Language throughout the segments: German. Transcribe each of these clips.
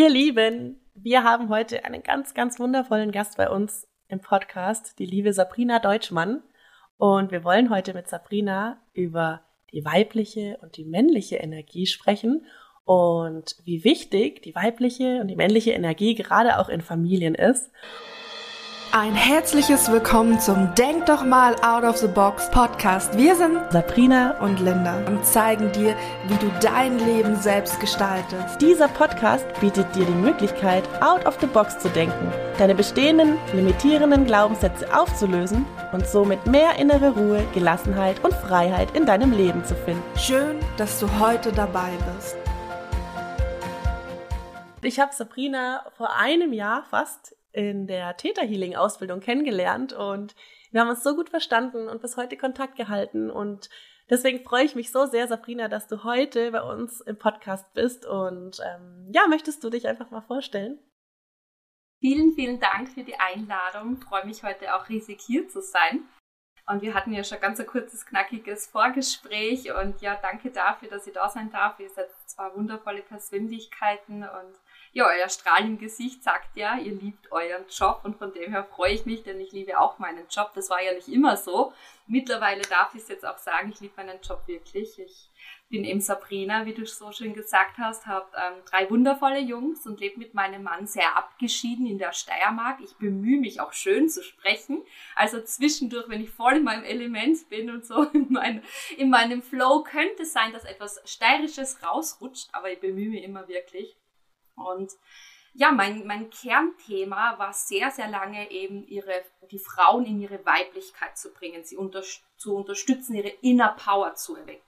Ihr Lieben, wir haben heute einen ganz, ganz wundervollen Gast bei uns im Podcast, die liebe Sabrina Deutschmann. Und wir wollen heute mit Sabrina über die weibliche und die männliche Energie sprechen und wie wichtig die weibliche und die männliche Energie gerade auch in Familien ist. Ein herzliches Willkommen zum Denk doch mal out of the box Podcast. Wir sind Sabrina und Linda und zeigen dir, wie du dein Leben selbst gestaltest. Dieser Podcast bietet dir die Möglichkeit, out of the box zu denken, deine bestehenden, limitierenden Glaubenssätze aufzulösen und somit mehr innere Ruhe, Gelassenheit und Freiheit in deinem Leben zu finden. Schön, dass du heute dabei bist. Ich habe Sabrina vor einem Jahr fast in der Theta Healing Ausbildung kennengelernt und wir haben uns so gut verstanden und bis heute Kontakt gehalten und deswegen freue ich mich so sehr, Sabrina, dass du heute bei uns im Podcast bist und ähm, ja, möchtest du dich einfach mal vorstellen? Vielen, vielen Dank für die Einladung. Ich freue mich heute auch riesig hier zu sein. Und wir hatten ja schon ganz ein kurzes, knackiges Vorgespräch. Und ja, danke dafür, dass ich da sein darf. Ihr seid zwei wundervolle Persönlichkeiten und ja, euer Strahl im Gesicht sagt ja, ihr liebt euren Job und von dem her freue ich mich, denn ich liebe auch meinen Job. Das war ja nicht immer so. Mittlerweile darf ich es jetzt auch sagen, ich liebe meinen Job wirklich. Ich bin eben Sabrina, wie du so schön gesagt hast, habe ähm, drei wundervolle Jungs und lebe mit meinem Mann sehr abgeschieden in der Steiermark. Ich bemühe mich auch schön zu sprechen. Also zwischendurch, wenn ich voll in meinem Element bin und so in, mein, in meinem Flow, könnte es sein, dass etwas Steirisches rausrutscht, aber ich bemühe mich immer wirklich. Und ja, mein, mein Kernthema war sehr, sehr lange eben ihre, die Frauen in ihre Weiblichkeit zu bringen, sie unter, zu unterstützen, ihre Inner Power zu erwecken.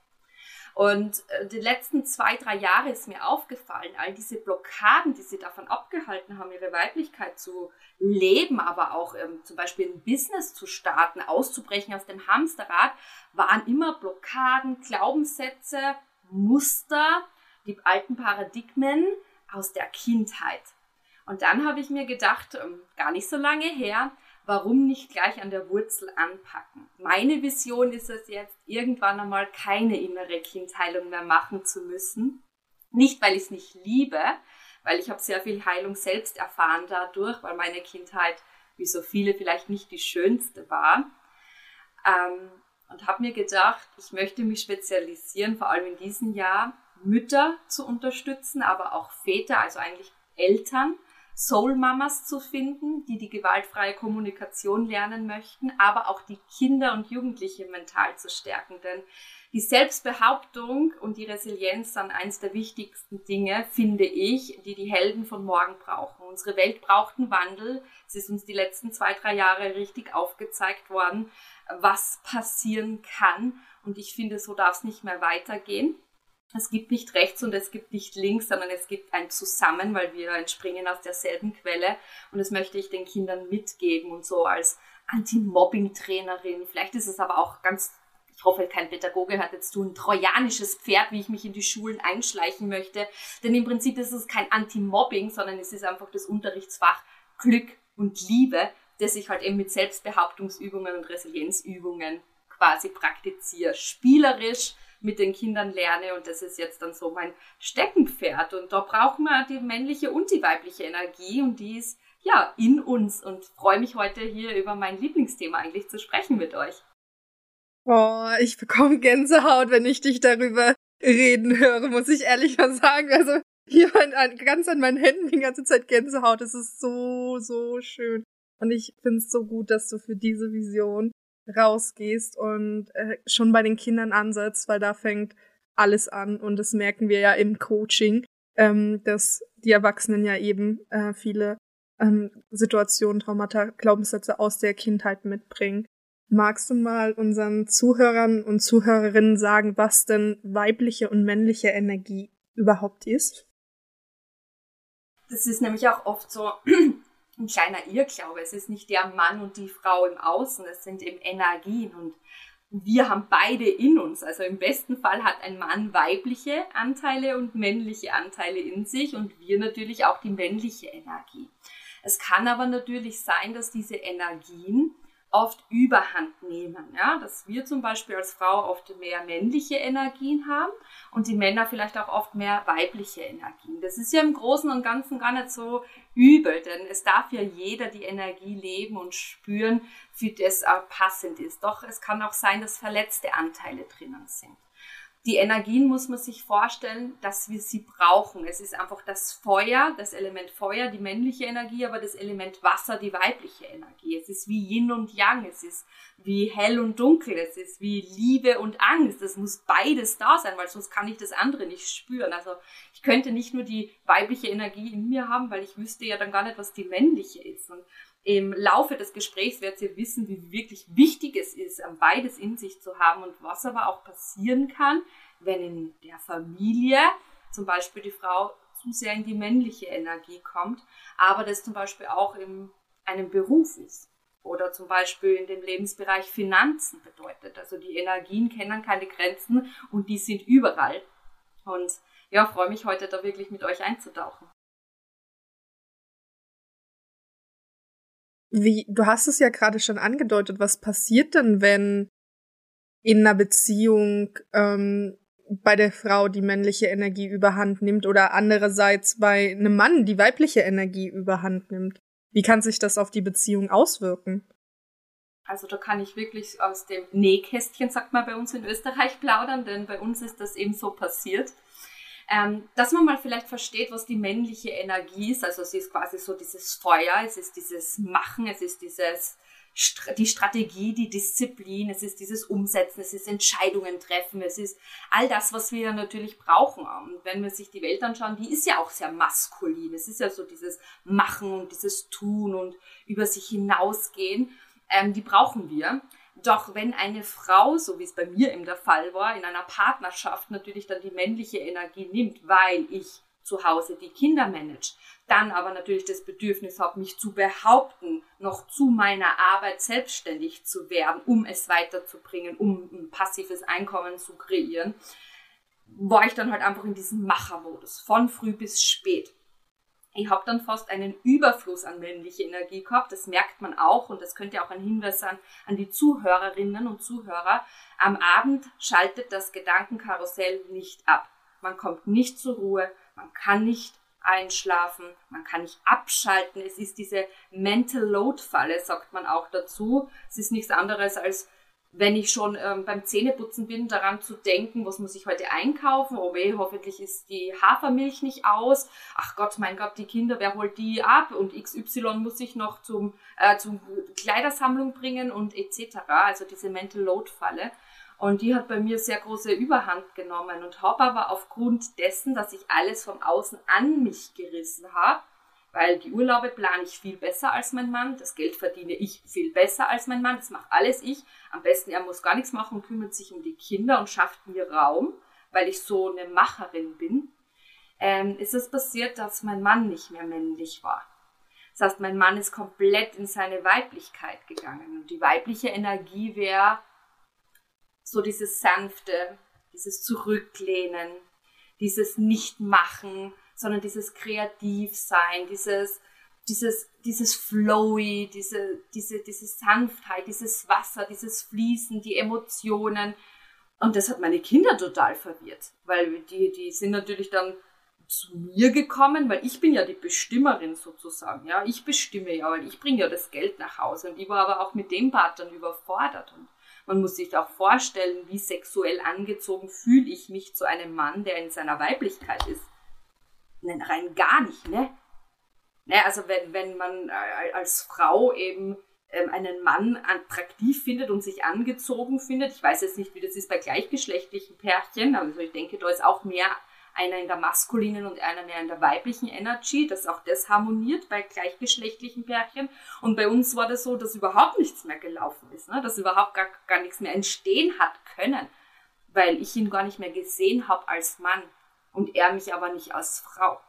Und äh, die letzten zwei, drei Jahre ist mir aufgefallen, all diese Blockaden, die sie davon abgehalten haben, ihre Weiblichkeit zu leben, aber auch ähm, zum Beispiel ein Business zu starten, auszubrechen aus dem Hamsterrad, waren immer Blockaden, Glaubenssätze, Muster, die alten Paradigmen, aus der Kindheit. Und dann habe ich mir gedacht, ähm, gar nicht so lange her, warum nicht gleich an der Wurzel anpacken? Meine Vision ist es jetzt, irgendwann einmal keine innere Kindheilung mehr machen zu müssen. Nicht, weil ich es nicht liebe, weil ich habe sehr viel Heilung selbst erfahren dadurch, weil meine Kindheit, wie so viele, vielleicht nicht die schönste war. Ähm, und habe mir gedacht, ich möchte mich spezialisieren, vor allem in diesem Jahr, Mütter zu unterstützen, aber auch Väter, also eigentlich Eltern, Soul Mamas zu finden, die die gewaltfreie Kommunikation lernen möchten, aber auch die Kinder und Jugendliche mental zu stärken. Denn die Selbstbehauptung und die Resilienz sind eines der wichtigsten Dinge, finde ich, die die Helden von morgen brauchen. Unsere Welt braucht einen Wandel. Es ist uns die letzten zwei, drei Jahre richtig aufgezeigt worden, was passieren kann. Und ich finde, so darf es nicht mehr weitergehen es gibt nicht rechts und es gibt nicht links, sondern es gibt ein Zusammen, weil wir entspringen aus derselben Quelle. Und das möchte ich den Kindern mitgeben und so als Anti-Mobbing-Trainerin. Vielleicht ist es aber auch ganz, ich hoffe, kein Pädagoge hat jetzt du ein trojanisches Pferd, wie ich mich in die Schulen einschleichen möchte. Denn im Prinzip ist es kein Anti-Mobbing, sondern es ist einfach das Unterrichtsfach Glück und Liebe, das ich halt eben mit Selbstbehauptungsübungen und Resilienzübungen quasi praktiziere. Spielerisch, mit den Kindern lerne und das ist jetzt dann so mein Steckenpferd und da brauchen wir die männliche und die weibliche Energie und die ist ja in uns und freue mich heute hier über mein Lieblingsthema eigentlich zu sprechen mit euch. Oh, ich bekomme Gänsehaut, wenn ich dich darüber reden höre, muss ich ehrlich mal sagen. Also hier ganz an meinen Händen die ganze Zeit Gänsehaut. Es ist so, so schön. Und ich finde es so gut, dass du für diese Vision rausgehst und äh, schon bei den Kindern ansetzt, weil da fängt alles an und das merken wir ja im Coaching, ähm, dass die Erwachsenen ja eben äh, viele ähm, Situationen, Traumata, Glaubenssätze aus der Kindheit mitbringen. Magst du mal unseren Zuhörern und Zuhörerinnen sagen, was denn weibliche und männliche Energie überhaupt ist? Das ist nämlich auch oft so, ein kleiner Irrglaube. Es ist nicht der Mann und die Frau im Außen, es sind eben Energien und wir haben beide in uns. Also im besten Fall hat ein Mann weibliche Anteile und männliche Anteile in sich und wir natürlich auch die männliche Energie. Es kann aber natürlich sein, dass diese Energien oft Überhand nehmen. Ja? Dass wir zum Beispiel als Frau oft mehr männliche Energien haben und die Männer vielleicht auch oft mehr weibliche Energien. Das ist ja im Großen und Ganzen gar nicht so übel, denn es darf ja jeder die Energie leben und spüren, für das passend ist. Doch es kann auch sein, dass verletzte Anteile drinnen sind die Energien muss man sich vorstellen, dass wir sie brauchen. Es ist einfach das Feuer, das Element Feuer, die männliche Energie, aber das Element Wasser, die weibliche Energie. Es ist wie Yin und Yang, es ist wie hell und dunkel, es ist wie Liebe und Angst. Es muss beides da sein, weil sonst kann ich das andere nicht spüren. Also ich könnte nicht nur die weibliche Energie in mir haben, weil ich wüsste ja dann gar nicht, was die männliche ist. Und im Laufe des Gesprächs werdet ihr wissen, wie wirklich wichtig es ist, beides in sich zu haben und was aber auch passieren kann, wenn in der Familie zum Beispiel die Frau zu sehr in die männliche Energie kommt, aber das zum Beispiel auch in einem Beruf ist oder zum Beispiel in dem Lebensbereich Finanzen bedeutet. Also die Energien kennen keine Grenzen und die sind überall. Und ja, freue mich heute da wirklich mit euch einzutauchen. Wie, du hast es ja gerade schon angedeutet, was passiert denn, wenn in einer Beziehung ähm, bei der Frau die männliche Energie überhand nimmt oder andererseits bei einem Mann die weibliche Energie überhand nimmt? Wie kann sich das auf die Beziehung auswirken? Also da kann ich wirklich aus dem Nähkästchen, sagt man bei uns in Österreich, plaudern, denn bei uns ist das eben so passiert. Ähm, dass man mal vielleicht versteht, was die männliche Energie ist. Also es ist quasi so dieses Feuer, es ist dieses Machen, es ist dieses die Strategie, die Disziplin, es ist dieses Umsetzen, es ist Entscheidungen treffen, es ist all das, was wir natürlich brauchen. Und wenn wir sich die Welt anschauen, die ist ja auch sehr maskulin. Es ist ja so dieses Machen und dieses Tun und über sich hinausgehen. Ähm, die brauchen wir. Doch wenn eine Frau, so wie es bei mir eben der Fall war, in einer Partnerschaft natürlich dann die männliche Energie nimmt, weil ich zu Hause die Kinder manage, dann aber natürlich das Bedürfnis habe, mich zu behaupten, noch zu meiner Arbeit selbstständig zu werden, um es weiterzubringen, um ein passives Einkommen zu kreieren, war ich dann halt einfach in diesem Machermodus, von früh bis spät ich habe dann fast einen Überfluss an männlicher Energie gehabt. Das merkt man auch und das könnte auch ein Hinweis sein an die Zuhörerinnen und Zuhörer. Am Abend schaltet das Gedankenkarussell nicht ab. Man kommt nicht zur Ruhe, man kann nicht einschlafen, man kann nicht abschalten. Es ist diese Mental Load Falle, sagt man auch dazu. Es ist nichts anderes als wenn ich schon ähm, beim Zähneputzen bin, daran zu denken, was muss ich heute einkaufen? Oh weh, hoffentlich ist die Hafermilch nicht aus. Ach Gott, mein Gott, die Kinder, wer holt die ab? Und XY muss ich noch zum, äh, zum Kleidersammlung bringen und etc. Also diese Mental Load Falle. Und die hat bei mir sehr große Überhand genommen und habe aber aufgrund dessen, dass ich alles von außen an mich gerissen habe, weil die Urlaube plane ich viel besser als mein Mann, das Geld verdiene ich viel besser als mein Mann, das macht alles ich. Am besten, er muss gar nichts machen kümmert sich um die Kinder und schafft mir Raum, weil ich so eine Macherin bin. Ähm, ist es passiert, dass mein Mann nicht mehr männlich war. Das heißt, mein Mann ist komplett in seine Weiblichkeit gegangen. Und die weibliche Energie wäre so dieses Sanfte, dieses Zurücklehnen, dieses Nichtmachen, sondern dieses Kreativsein, dieses, dieses, dieses Flowy, diese, diese, diese Sanftheit, dieses Wasser, dieses Fließen, die Emotionen. Und das hat meine Kinder total verwirrt, weil die, die sind natürlich dann zu mir gekommen, weil ich bin ja die Bestimmerin sozusagen, ja, ich bestimme ja, weil ich bringe ja das Geld nach Hause und ich war aber auch mit dem Part dann überfordert und man muss sich auch vorstellen, wie sexuell angezogen fühle ich mich zu einem Mann, der in seiner Weiblichkeit ist. Nein, rein gar nicht, ne? Ne, also wenn, wenn man äh, als Frau eben ähm, einen Mann attraktiv findet und sich angezogen findet, ich weiß jetzt nicht, wie das ist bei gleichgeschlechtlichen Pärchen, also ich denke, da ist auch mehr einer in der maskulinen und einer mehr in der weiblichen Energy, dass auch das harmoniert bei gleichgeschlechtlichen Pärchen. Und bei uns war das so, dass überhaupt nichts mehr gelaufen ist, ne? dass überhaupt gar, gar nichts mehr entstehen hat können, weil ich ihn gar nicht mehr gesehen habe als Mann und er mich aber nicht als Frau.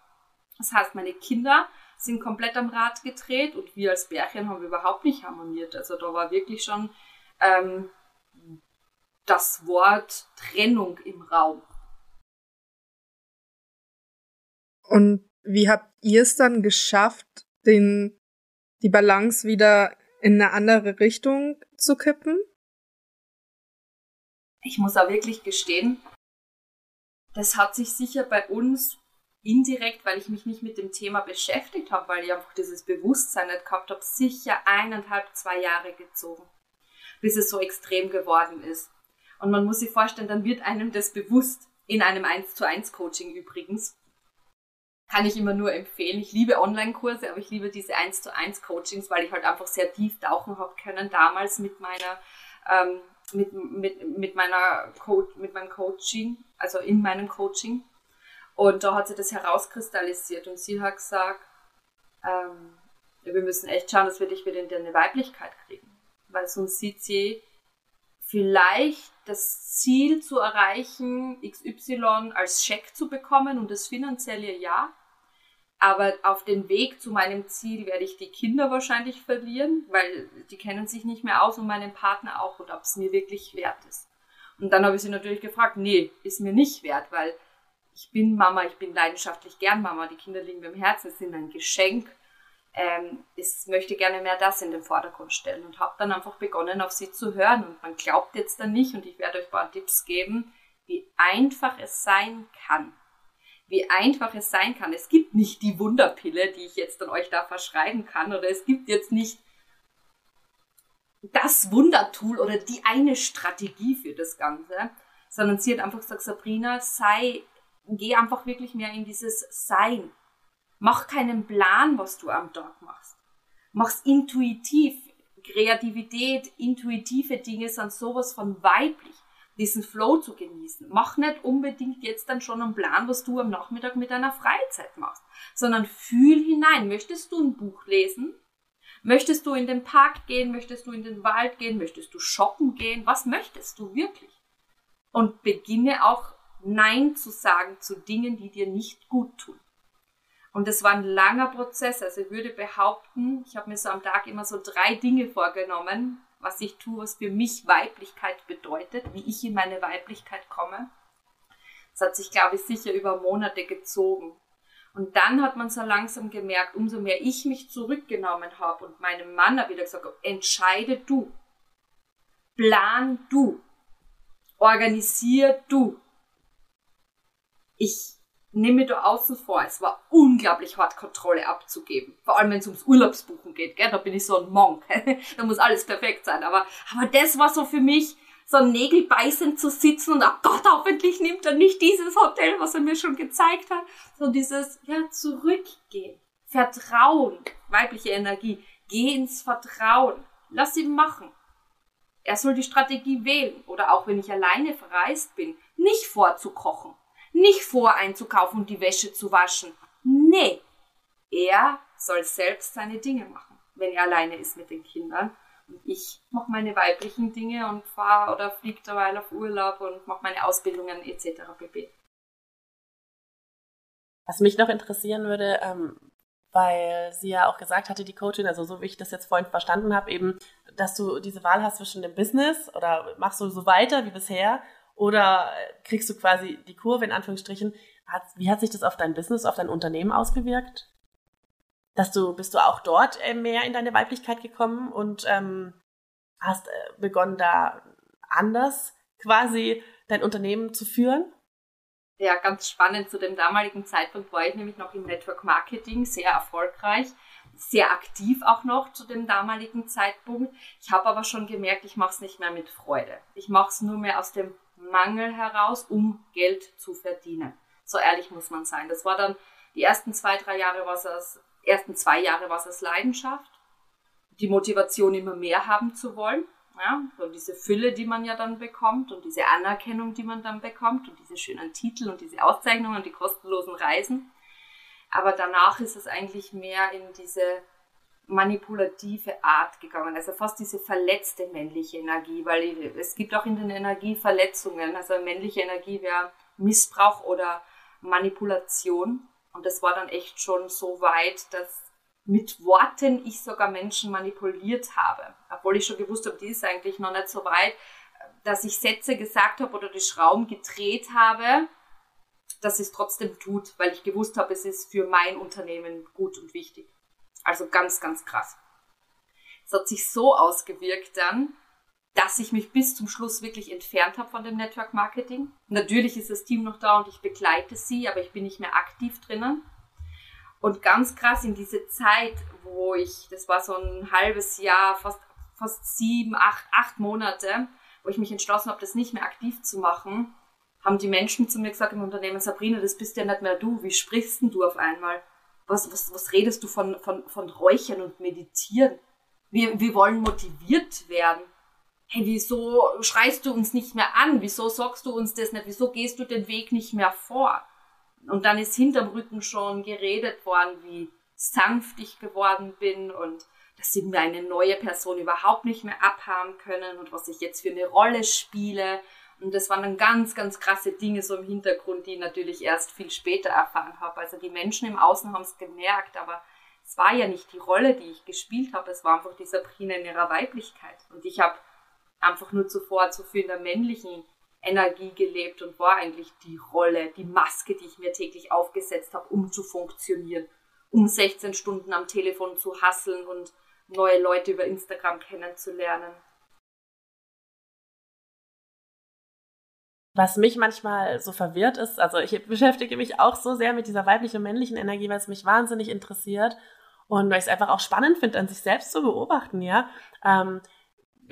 Das heißt, meine Kinder sind komplett am Rad gedreht und wir als Bärchen haben überhaupt nicht harmoniert. Also da war wirklich schon ähm, das Wort Trennung im Raum. Und wie habt ihr es dann geschafft, den, die Balance wieder in eine andere Richtung zu kippen? Ich muss auch wirklich gestehen, das hat sich sicher bei uns indirekt, weil ich mich nicht mit dem Thema beschäftigt habe, weil ich einfach dieses Bewusstsein nicht gehabt habe, sicher eineinhalb, zwei Jahre gezogen, bis es so extrem geworden ist. Und man muss sich vorstellen, dann wird einem das bewusst, in einem 1 zu 1 Coaching übrigens. Kann ich immer nur empfehlen. Ich liebe Online-Kurse, aber ich liebe diese 1 zu 1 Coachings, weil ich halt einfach sehr tief tauchen habe können damals mit meiner ähm, mit, mit, mit meiner Co mit meinem Coaching, also in meinem Coaching. Und da hat sie das herauskristallisiert und sie hat gesagt, ähm, wir müssen echt schauen, dass wir dich wieder in deine Weiblichkeit kriegen. Weil sonst sieht sie vielleicht das Ziel zu erreichen, XY als Scheck zu bekommen und das finanzielle ja. Aber auf den Weg zu meinem Ziel werde ich die Kinder wahrscheinlich verlieren, weil die kennen sich nicht mehr aus und meinen Partner auch und ob es mir wirklich wert ist. Und dann habe ich sie natürlich gefragt, nee, ist mir nicht wert, weil ich bin Mama, ich bin leidenschaftlich gern Mama, die Kinder liegen mir im Herzen, es sind ein Geschenk. Ähm, ich möchte gerne mehr das in den Vordergrund stellen und habe dann einfach begonnen, auf sie zu hören. Und man glaubt jetzt dann nicht, und ich werde euch ein paar Tipps geben, wie einfach es sein kann. Wie einfach es sein kann. Es gibt nicht die Wunderpille, die ich jetzt an euch da verschreiben kann, oder es gibt jetzt nicht das Wundertool oder die eine Strategie für das Ganze, sondern sie hat einfach gesagt, Sabrina, sei geh einfach wirklich mehr in dieses Sein. Mach keinen Plan, was du am Tag machst. Mach's intuitiv. Kreativität, intuitive Dinge sind sowas von weiblich. Diesen Flow zu genießen. Mach nicht unbedingt jetzt dann schon einen Plan, was du am Nachmittag mit deiner Freizeit machst, sondern fühl hinein. Möchtest du ein Buch lesen? Möchtest du in den Park gehen? Möchtest du in den Wald gehen? Möchtest du shoppen gehen? Was möchtest du wirklich? Und beginne auch Nein zu sagen zu Dingen, die dir nicht gut tun. Und das war ein langer Prozess. Also ich würde behaupten, ich habe mir so am Tag immer so drei Dinge vorgenommen, was ich tue, was für mich Weiblichkeit bedeutet, wie ich in meine Weiblichkeit komme. Das hat sich, glaube ich, sicher über Monate gezogen. Und dann hat man so langsam gemerkt, umso mehr ich mich zurückgenommen habe und meinem Mann habe wieder gesagt, entscheide du, plan du, organisier du, ich nehme da außen vor, es war unglaublich hart, Kontrolle abzugeben. Vor allem, wenn es ums Urlaubsbuchen geht, gell? da bin ich so ein Monk. da muss alles perfekt sein. Aber, aber das war so für mich, so Nägelbeißend zu sitzen und, oh Gott, hoffentlich nimmt er nicht dieses Hotel, was er mir schon gezeigt hat. So dieses, ja, zurückgehen. Vertrauen. Weibliche Energie. Geh ins Vertrauen. Lass ihn machen. Er soll die Strategie wählen. Oder auch wenn ich alleine verreist bin, nicht vorzukochen nicht vor einzukaufen und die Wäsche zu waschen. Nee, er soll selbst seine Dinge machen, wenn er alleine ist mit den Kindern. Ich mache meine weiblichen Dinge und fahre oder fliege derweil auf Urlaub und mache meine Ausbildungen etc. pp. Was mich noch interessieren würde, ähm, weil sie ja auch gesagt hatte, die Coachin, also so wie ich das jetzt vorhin verstanden habe, eben, dass du diese Wahl hast zwischen dem Business oder machst du so weiter wie bisher oder kriegst du quasi die Kurve in Anführungsstrichen? Hat, wie hat sich das auf dein Business, auf dein Unternehmen ausgewirkt? Dass du, bist du auch dort äh, mehr in deine Weiblichkeit gekommen und ähm, hast äh, begonnen, da anders quasi dein Unternehmen zu führen? Ja, ganz spannend. Zu dem damaligen Zeitpunkt war ich nämlich noch im Network Marketing sehr erfolgreich, sehr aktiv auch noch zu dem damaligen Zeitpunkt. Ich habe aber schon gemerkt, ich mache es nicht mehr mit Freude. Ich mache es nur mehr aus dem Mangel heraus, um Geld zu verdienen. So ehrlich muss man sein. Das war dann die ersten zwei, drei Jahre war es, ersten zwei Jahre war es Leidenschaft. Die Motivation immer mehr haben zu wollen. Ja, so diese Fülle, die man ja dann bekommt und diese Anerkennung, die man dann bekommt und diese schönen Titel und diese Auszeichnungen und die kostenlosen Reisen. Aber danach ist es eigentlich mehr in diese manipulative Art gegangen, also fast diese verletzte männliche Energie, weil es gibt auch in den Energieverletzungen, also männliche Energie wäre Missbrauch oder Manipulation und das war dann echt schon so weit, dass mit Worten ich sogar Menschen manipuliert habe, obwohl ich schon gewusst habe, die ist eigentlich noch nicht so weit, dass ich Sätze gesagt habe oder die Schrauben gedreht habe, dass es trotzdem tut, weil ich gewusst habe, es ist für mein Unternehmen gut und wichtig. Also ganz, ganz krass. Es hat sich so ausgewirkt dann, dass ich mich bis zum Schluss wirklich entfernt habe von dem Network Marketing. Natürlich ist das Team noch da und ich begleite sie, aber ich bin nicht mehr aktiv drinnen. Und ganz krass in diese Zeit, wo ich, das war so ein halbes Jahr, fast, fast sieben, acht, acht Monate, wo ich mich entschlossen habe, das nicht mehr aktiv zu machen, haben die Menschen zu mir gesagt im Unternehmen, Sabrina, das bist ja nicht mehr du. Wie sprichst denn du auf einmal? Was, was, was redest du von, von, von Räuchern und Meditieren? Wir, wir wollen motiviert werden hey, wieso schreist du uns nicht mehr an? Wieso sagst du uns das nicht? Wieso gehst du den Weg nicht mehr vor? Und dann ist hinterm Rücken schon geredet worden, wie sanft ich geworden bin und dass sie mir eine neue Person überhaupt nicht mehr abhaben können und was ich jetzt für eine Rolle spiele. Und das waren dann ganz, ganz krasse Dinge so im Hintergrund, die ich natürlich erst viel später erfahren habe. Also die Menschen im Außen haben es gemerkt, aber es war ja nicht die Rolle, die ich gespielt habe, es war einfach die Sabrina in ihrer Weiblichkeit. Und ich habe einfach nur zuvor zu viel in der männlichen Energie gelebt und war eigentlich die Rolle, die Maske, die ich mir täglich aufgesetzt habe, um zu funktionieren, um 16 Stunden am Telefon zu hasseln und neue Leute über Instagram kennenzulernen. Was mich manchmal so verwirrt ist, also ich beschäftige mich auch so sehr mit dieser weiblichen und männlichen Energie, weil es mich wahnsinnig interessiert und weil ich es einfach auch spannend finde, an sich selbst zu beobachten, ja. Ähm,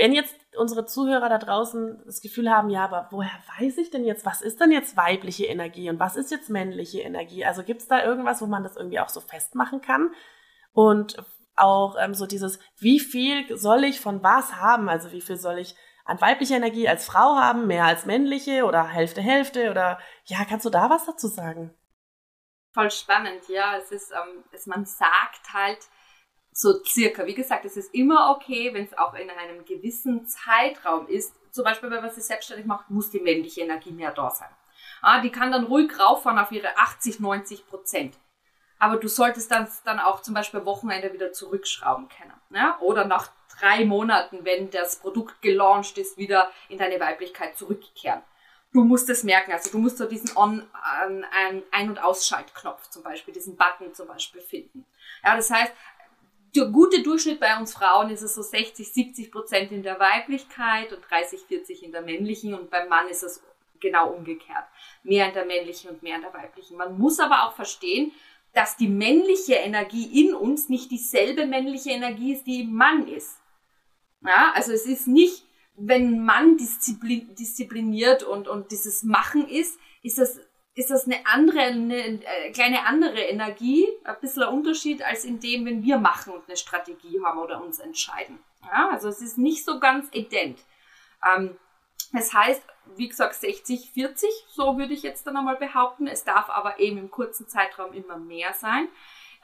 wenn jetzt unsere Zuhörer da draußen das Gefühl haben, ja, aber woher weiß ich denn jetzt, was ist denn jetzt weibliche Energie und was ist jetzt männliche Energie? Also gibt es da irgendwas, wo man das irgendwie auch so festmachen kann? Und auch ähm, so dieses, wie viel soll ich von was haben? Also wie viel soll ich an weiblicher Energie als Frau haben, mehr als männliche oder Hälfte, Hälfte oder ja, kannst du da was dazu sagen? Voll spannend, ja. Es ist, ähm, es, man sagt halt, so circa. Wie gesagt, es ist immer okay, wenn es auch in einem gewissen Zeitraum ist. Zum Beispiel, wenn man sich selbstständig macht, muss die männliche Energie mehr da sein. Ah, die kann dann ruhig rauffahren auf ihre 80, 90 Prozent. Aber du solltest dann, dann auch zum Beispiel Wochenende wieder zurückschrauben können. Ne? Oder nach drei Monaten, wenn das Produkt gelauncht ist, wieder in deine Weiblichkeit zurückkehren. Du musst es merken, also du musst so diesen On, Ein- und Ausschaltknopf zum Beispiel, diesen Button zum Beispiel finden. Ja, das heißt, der gute Durchschnitt bei uns Frauen ist es so 60, 70 Prozent in der Weiblichkeit und 30, 40 in der männlichen und beim Mann ist es genau umgekehrt. Mehr in der männlichen und mehr in der weiblichen. Man muss aber auch verstehen, dass die männliche Energie in uns nicht dieselbe männliche Energie ist, die im Mann ist. Ja, also es ist nicht, wenn Mann disziplin, diszipliniert und, und dieses Machen ist, ist das ist das eine andere, eine, äh, kleine andere Energie, ein bisschen ein Unterschied, als in dem, wenn wir machen und eine Strategie haben oder uns entscheiden. Ja, also es ist nicht so ganz ident. Ähm, das heißt, wie gesagt, 60, 40, so würde ich jetzt dann einmal behaupten. Es darf aber eben im kurzen Zeitraum immer mehr sein.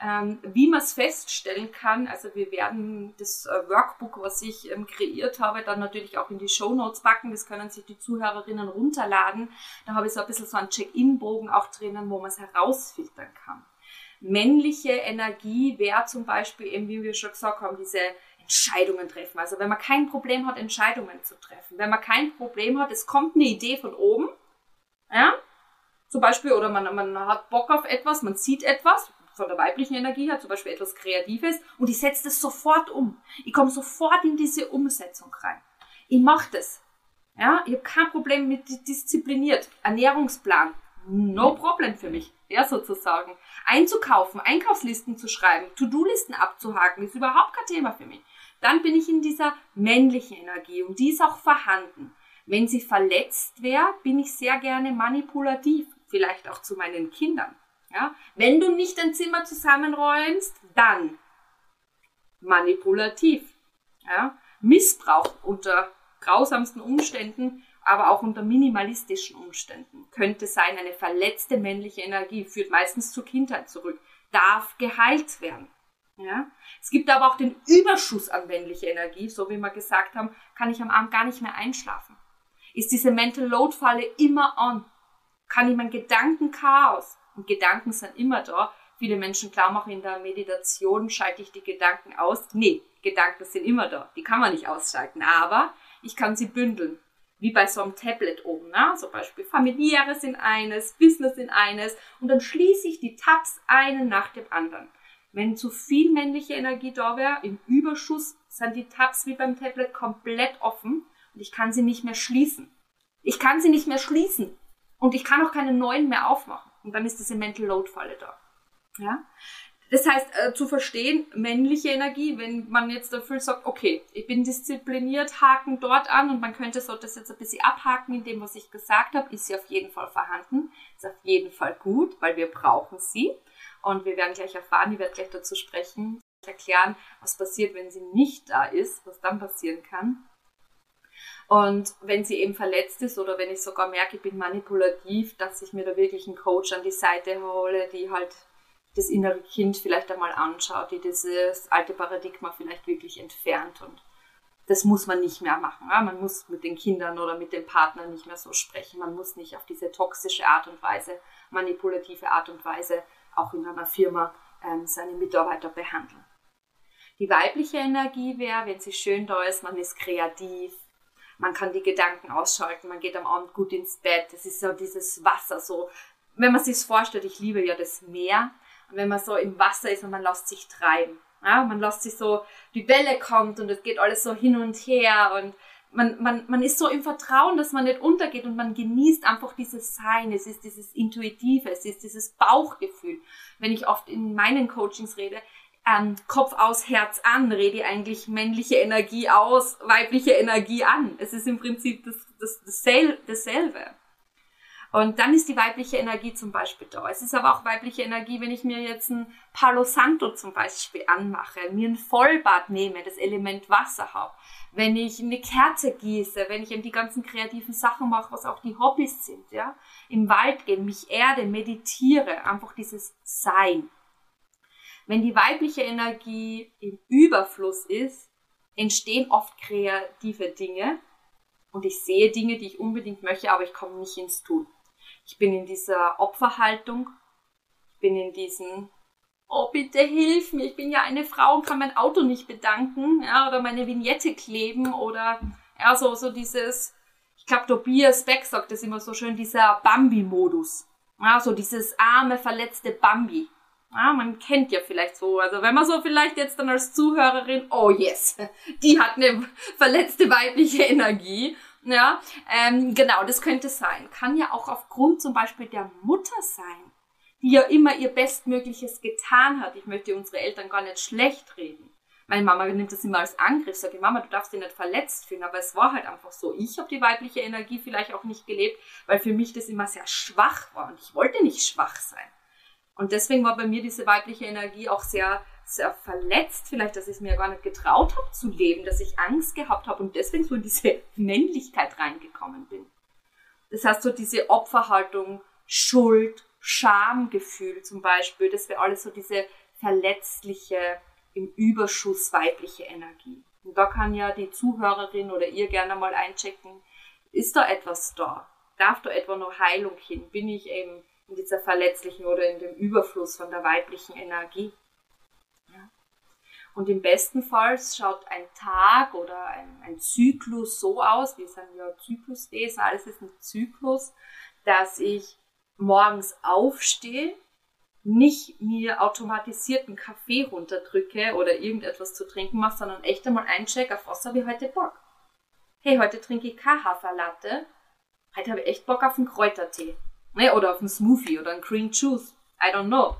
Ähm, wie man es feststellen kann, also wir werden das äh, Workbook, was ich ähm, kreiert habe, dann natürlich auch in die Show Notes packen. Das können sich die Zuhörerinnen runterladen. Da habe ich so ein bisschen so einen Check-in-Bogen auch drinnen, wo man es herausfiltern kann. Männliche Energie wäre zum Beispiel eben, wie wir schon gesagt haben, diese Entscheidungen treffen. Also wenn man kein Problem hat, Entscheidungen zu treffen. Wenn man kein Problem hat, es kommt eine Idee von oben, ja, zum Beispiel, oder man, man hat Bock auf etwas, man sieht etwas, von der weiblichen Energie her, zum Beispiel etwas Kreatives, und ich setze das sofort um. Ich komme sofort in diese Umsetzung rein. Ich mache das. Ja, ich habe kein Problem mit diszipliniert. Ernährungsplan, no problem für mich. Ja, sozusagen. Einzukaufen, Einkaufslisten zu schreiben, To-Do-Listen abzuhaken, ist überhaupt kein Thema für mich. Dann bin ich in dieser männlichen Energie und die ist auch vorhanden. Wenn sie verletzt wäre, bin ich sehr gerne manipulativ, vielleicht auch zu meinen Kindern. Ja? Wenn du nicht dein Zimmer zusammenräumst, dann manipulativ. Ja? Missbrauch unter grausamsten Umständen, aber auch unter minimalistischen Umständen. Könnte sein, eine verletzte männliche Energie führt meistens zur Kindheit zurück, darf geheilt werden. Ja? Es gibt aber auch den Überschuss an männlicher Energie, so wie wir gesagt haben, kann ich am Abend gar nicht mehr einschlafen. Ist diese Mental Load Falle immer on? Kann ich mein Gedankenchaos, Gedanken sind immer da. Viele Menschen glauben auch in der Meditation schalte ich die Gedanken aus. Nee, Gedanken sind immer da. Die kann man nicht ausschalten. Aber ich kann sie bündeln. Wie bei so einem Tablet oben. Ne? Zum Beispiel familiäre sind eines, Business sind eines. Und dann schließe ich die Tabs einen nach dem anderen. Wenn zu viel männliche Energie da wäre, im Überschuss sind die Tabs wie beim Tablet komplett offen und ich kann sie nicht mehr schließen. Ich kann sie nicht mehr schließen und ich kann auch keine neuen mehr aufmachen. Und dann ist diese Mental Load Falle da. Ja? Das heißt, äh, zu verstehen, männliche Energie, wenn man jetzt dafür sagt, okay, ich bin diszipliniert, haken dort an und man könnte so das jetzt ein bisschen abhaken in dem, was ich gesagt habe, ist sie auf jeden Fall vorhanden, ist auf jeden Fall gut, weil wir brauchen sie. Und wir werden gleich erfahren, ich werde gleich dazu sprechen, erklären, was passiert, wenn sie nicht da ist, was dann passieren kann. Und wenn sie eben verletzt ist oder wenn ich sogar merke, ich bin manipulativ, dass ich mir da wirklich einen Coach an die Seite hole, die halt das innere Kind vielleicht einmal anschaut, die dieses alte Paradigma vielleicht wirklich entfernt und das muss man nicht mehr machen. Man muss mit den Kindern oder mit dem Partner nicht mehr so sprechen. Man muss nicht auf diese toxische Art und Weise, manipulative Art und Weise auch in einer Firma ähm, seine Mitarbeiter behandeln. Die weibliche Energie wäre, wenn sie schön da ist, man ist kreativ, man kann die Gedanken ausschalten, man geht am Abend gut ins Bett, es ist so dieses Wasser, so, wenn man sich vorstellt, ich liebe ja das Meer, und wenn man so im Wasser ist und man lässt sich treiben. Ja, man lässt sich so, die Welle kommt und es geht alles so hin und her und man, man, man ist so im Vertrauen, dass man nicht untergeht und man genießt einfach dieses Sein. Es ist dieses Intuitive, es ist dieses Bauchgefühl. Wenn ich oft in meinen Coachings rede, ähm, Kopf aus, Herz an, rede ich eigentlich männliche Energie aus, weibliche Energie an. Es ist im Prinzip das, das, dasselbe. Und dann ist die weibliche Energie zum Beispiel da. Es ist aber auch weibliche Energie, wenn ich mir jetzt ein Palo Santo zum Beispiel anmache, mir ein Vollbad nehme, das Element Wasser habe, wenn ich eine Kerze gieße, wenn ich eben die ganzen kreativen Sachen mache, was auch die Hobbys sind, ja, im Wald gehen, mich erde, meditiere, einfach dieses Sein. Wenn die weibliche Energie im Überfluss ist, entstehen oft kreative Dinge und ich sehe Dinge, die ich unbedingt möchte, aber ich komme nicht ins Tun. Ich bin in dieser Opferhaltung. Ich bin in diesem, oh bitte hilf mir, ich bin ja eine Frau und kann mein Auto nicht bedanken, ja, oder meine Vignette kleben oder ja, so, so dieses, ich glaube, Tobias Beck sagt das immer so schön, dieser Bambi-Modus. Ja, so dieses arme, verletzte Bambi. Ja, man kennt ja vielleicht so, also wenn man so vielleicht jetzt dann als Zuhörerin, oh yes, die hat eine verletzte weibliche Energie ja, ähm, genau, das könnte sein. Kann ja auch aufgrund zum Beispiel der Mutter sein, die ja immer ihr Bestmögliches getan hat. Ich möchte unsere Eltern gar nicht schlecht reden. Meine Mama nimmt das immer als Angriff, sagt, Mama, du darfst dich nicht verletzt fühlen, aber es war halt einfach so. Ich habe die weibliche Energie vielleicht auch nicht gelebt, weil für mich das immer sehr schwach war und ich wollte nicht schwach sein. Und deswegen war bei mir diese weibliche Energie auch sehr sehr verletzt, vielleicht, dass ich es mir gar nicht getraut habe zu leben, dass ich Angst gehabt habe und deswegen so in diese Männlichkeit reingekommen bin. Das heißt, so diese Opferhaltung, Schuld, Schamgefühl zum Beispiel, das wäre alles so diese verletzliche, im Überschuss weibliche Energie. Und da kann ja die Zuhörerin oder ihr gerne mal einchecken, ist da etwas da? Darf da etwa noch Heilung hin? Bin ich eben in dieser verletzlichen oder in dem Überfluss von der weiblichen Energie? Und im besten Fall schaut ein Tag oder ein, ein Zyklus so aus, wir sind ja Zykluswesen, alles ist ein Zyklus, dass ich morgens aufstehe, nicht mir automatisierten Kaffee runterdrücke oder irgendetwas zu trinken mache, sondern echt einmal eincheck, auf was habe ich heute Bock. Hey, heute trinke ich keine Haferlatte, heute habe ich echt Bock auf einen Kräutertee. Ne, oder auf einen Smoothie oder einen Green Juice. I don't know.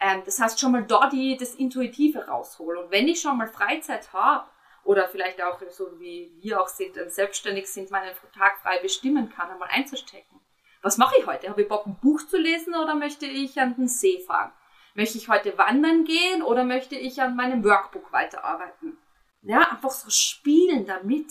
Ähm, das heißt, schon mal da das Intuitive rausholen. Und wenn ich schon mal Freizeit habe, oder vielleicht auch so wie wir auch sind, ähm, selbstständig sind, meinen Tag frei bestimmen kann, einmal einzustecken. Was mache ich heute? Habe ich Bock, ein Buch zu lesen oder möchte ich an den See fahren? Möchte ich heute wandern gehen oder möchte ich an meinem Workbook weiterarbeiten? Ja, einfach so spielen damit.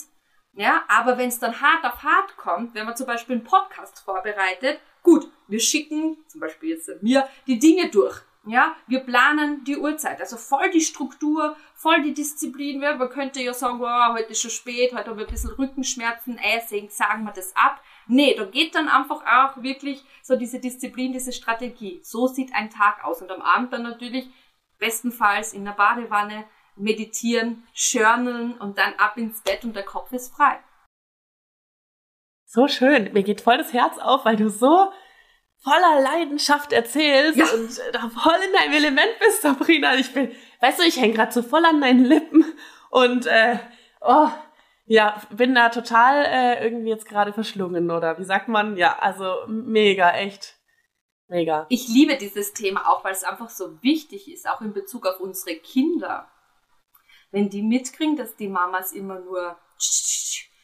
Ja, aber wenn es dann hart auf hart kommt, wenn man zum Beispiel einen Podcast vorbereitet, gut, wir schicken, zum Beispiel jetzt mir, die Dinge durch. Ja, wir planen die Uhrzeit, also voll die Struktur, voll die Disziplin. Ja, man könnte ja sagen, oh, heute ist schon spät, heute haben wir ein bisschen Rückenschmerzen, äh, sagen wir das ab. Nee, da geht dann einfach auch wirklich so diese Disziplin, diese Strategie. So sieht ein Tag aus. Und am Abend dann natürlich bestenfalls in der Badewanne meditieren, journalen und dann ab ins Bett und der Kopf ist frei. So schön. Mir geht voll das Herz auf, weil du so voller Leidenschaft erzählst ja. und da voll in deinem Element bist, Sabrina. Ich bin, weißt du, ich hänge gerade so voll an deinen Lippen und äh, oh, ja, bin da total äh, irgendwie jetzt gerade verschlungen oder wie sagt man? Ja, also mega, echt. Mega. Ich liebe dieses Thema auch, weil es einfach so wichtig ist, auch in Bezug auf unsere Kinder. Wenn die mitkriegen, dass die Mamas immer nur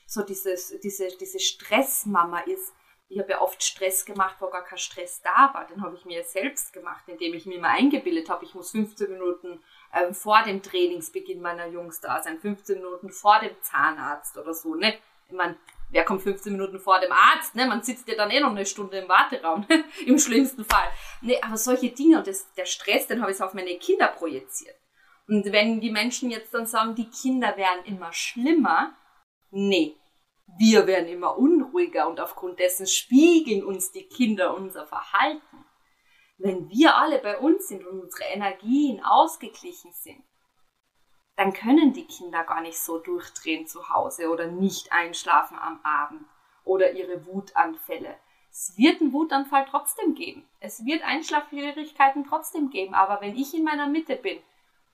so dieses, diese, diese Stressmama ist, ich habe ja oft Stress gemacht, wo gar kein Stress da war. Den habe ich mir selbst gemacht, indem ich mir mal eingebildet habe, ich muss 15 Minuten ähm, vor dem Trainingsbeginn meiner Jungs da sein, 15 Minuten vor dem Zahnarzt oder so. Ne? Ich meine, wer kommt 15 Minuten vor dem Arzt? Ne? Man sitzt ja dann eh noch eine Stunde im Warteraum, im schlimmsten Fall. Ne, aber solche Dinge und das, der Stress, den habe ich auf meine Kinder projiziert. Und wenn die Menschen jetzt dann sagen, die Kinder werden immer schlimmer, nee, wir werden immer unruhiger und aufgrund dessen spiegeln uns die Kinder unser Verhalten. Wenn wir alle bei uns sind und unsere Energien ausgeglichen sind, dann können die Kinder gar nicht so durchdrehen zu Hause oder nicht einschlafen am Abend oder ihre Wutanfälle. Es wird einen Wutanfall trotzdem geben. Es wird Einschlafschwierigkeiten trotzdem geben. Aber wenn ich in meiner Mitte bin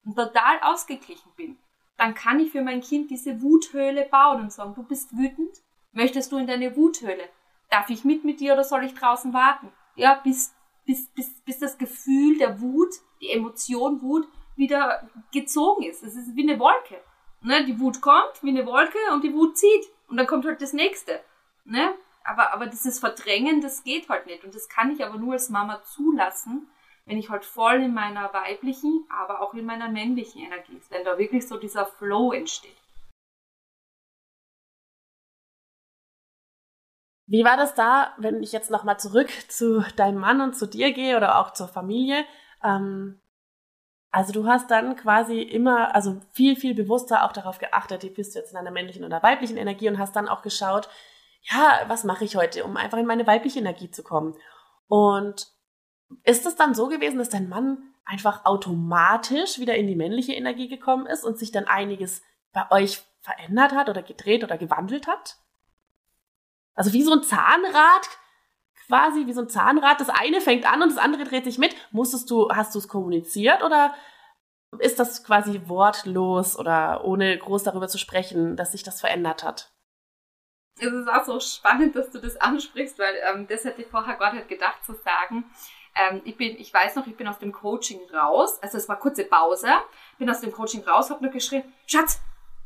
und total ausgeglichen bin, dann kann ich für mein Kind diese Wuthöhle bauen und sagen, du bist wütend, möchtest du in deine Wuthöhle? Darf ich mit mit dir oder soll ich draußen warten? Ja, bis, bis, bis, bis das Gefühl der Wut, die Emotion Wut wieder gezogen ist. Es ist wie eine Wolke. Ne? Die Wut kommt wie eine Wolke und die Wut zieht. Und dann kommt halt das nächste. Ne? Aber, aber dieses Verdrängen, das geht halt nicht. Und das kann ich aber nur als Mama zulassen, wenn ich halt voll in meiner weiblichen, aber auch in meiner männlichen Energie ist, wenn da wirklich so dieser Flow entsteht. Wie war das da, wenn ich jetzt nochmal zurück zu deinem Mann und zu dir gehe oder auch zur Familie? Ähm, also du hast dann quasi immer, also viel, viel bewusster auch darauf geachtet, wie bist du jetzt in einer männlichen oder weiblichen Energie und hast dann auch geschaut, ja, was mache ich heute, um einfach in meine weibliche Energie zu kommen. Und ist es dann so gewesen, dass dein Mann einfach automatisch wieder in die männliche Energie gekommen ist und sich dann einiges bei euch verändert hat oder gedreht oder gewandelt hat? Also wie so ein Zahnrad, quasi wie so ein Zahnrad. Das eine fängt an und das andere dreht sich mit. Musstest du, hast du es kommuniziert oder ist das quasi wortlos oder ohne groß darüber zu sprechen, dass sich das verändert hat? Es ist auch so spannend, dass du das ansprichst, weil ähm, das hätte ich vorher gar nicht gedacht zu sagen ähm, ich bin, ich weiß noch, ich bin aus dem Coaching raus, also es war kurze Pause, bin aus dem Coaching raus, hab nur geschrien, Schatz,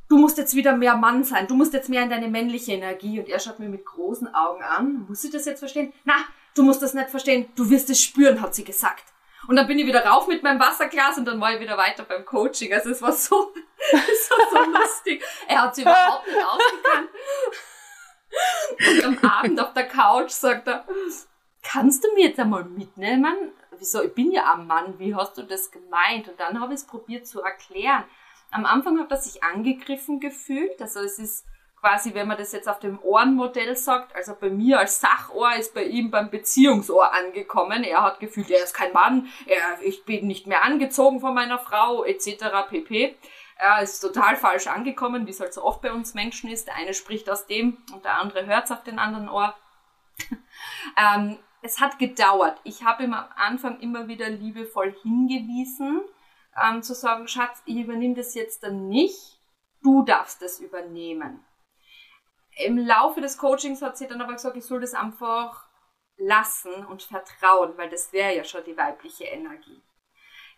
du musst jetzt wieder mehr Mann sein, du musst jetzt mehr in deine männliche Energie. Und er schaut mir mit großen Augen an, muss ich das jetzt verstehen? Na, du musst das nicht verstehen, du wirst es spüren, hat sie gesagt. Und dann bin ich wieder rauf mit meinem Wasserglas und dann war ich wieder weiter beim Coaching. Also es war so, es war so lustig. Er hat sie überhaupt nicht ausgekannt. Und am Abend auf der Couch sagt er, kannst du mir jetzt einmal mitnehmen? Wieso, ich bin ja ein Mann, wie hast du das gemeint? Und dann habe ich es probiert zu erklären. Am Anfang hat er sich angegriffen gefühlt, also es ist quasi, wenn man das jetzt auf dem Ohrenmodell sagt, also bei mir als Sachohr ist bei ihm beim Beziehungsohr angekommen. Er hat gefühlt, er ist kein Mann, er, ich bin nicht mehr angezogen von meiner Frau, etc. pp. Er ist total falsch angekommen, wie es halt so oft bei uns Menschen ist. Der eine spricht aus dem und der andere hört es auf den anderen Ohr. ähm, es hat gedauert. Ich habe ihm am Anfang immer wieder liebevoll hingewiesen, ähm, zu sagen, Schatz, ich übernehme das jetzt dann nicht, du darfst das übernehmen. Im Laufe des Coachings hat sie dann aber gesagt, ich soll das einfach lassen und vertrauen, weil das wäre ja schon die weibliche Energie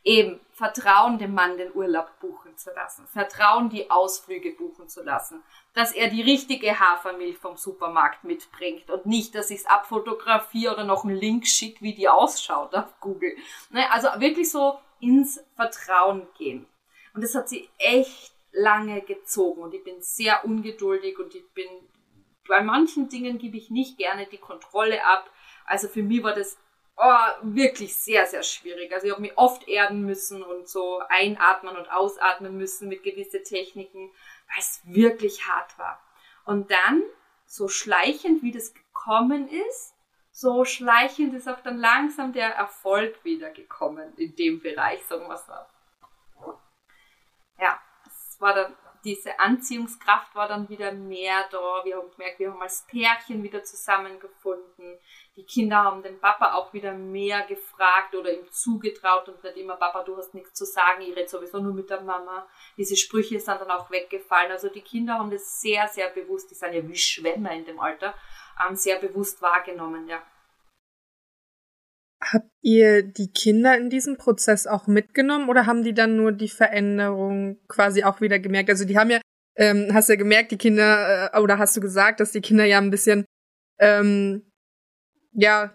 eben Vertrauen dem Mann den Urlaub buchen zu lassen, Vertrauen die Ausflüge buchen zu lassen, dass er die richtige Hafermilch vom Supermarkt mitbringt und nicht, dass ich es abfotografiere oder noch einen Link schicke, wie die ausschaut auf Google. Ne, also wirklich so ins Vertrauen gehen. Und das hat sie echt lange gezogen und ich bin sehr ungeduldig und ich bin bei manchen Dingen gebe ich nicht gerne die Kontrolle ab. Also für mich war das oh, wirklich sehr, sehr schwierig. Also ich habe mich oft erden müssen und so einatmen und ausatmen müssen mit gewissen Techniken, weil es wirklich hart war. Und dann, so schleichend wie das gekommen ist, so schleichend ist auch dann langsam der Erfolg wieder gekommen in dem Bereich, sagen wir so. Ja, es war dann diese Anziehungskraft war dann wieder mehr da. Wir haben gemerkt, wir haben als Pärchen wieder zusammengefunden. Die Kinder haben den Papa auch wieder mehr gefragt oder ihm zugetraut und nicht immer, Papa, du hast nichts zu sagen, ich rede sowieso nur mit der Mama. Diese Sprüche sind dann auch weggefallen. Also die Kinder haben das sehr, sehr bewusst, die sind ja wie Schwämme in dem Alter, ähm, sehr bewusst wahrgenommen, ja. Habt ihr die Kinder in diesem Prozess auch mitgenommen oder haben die dann nur die Veränderung quasi auch wieder gemerkt? Also die haben ja, ähm, hast ja gemerkt, die Kinder, äh, oder hast du gesagt, dass die Kinder ja ein bisschen, ähm, ja,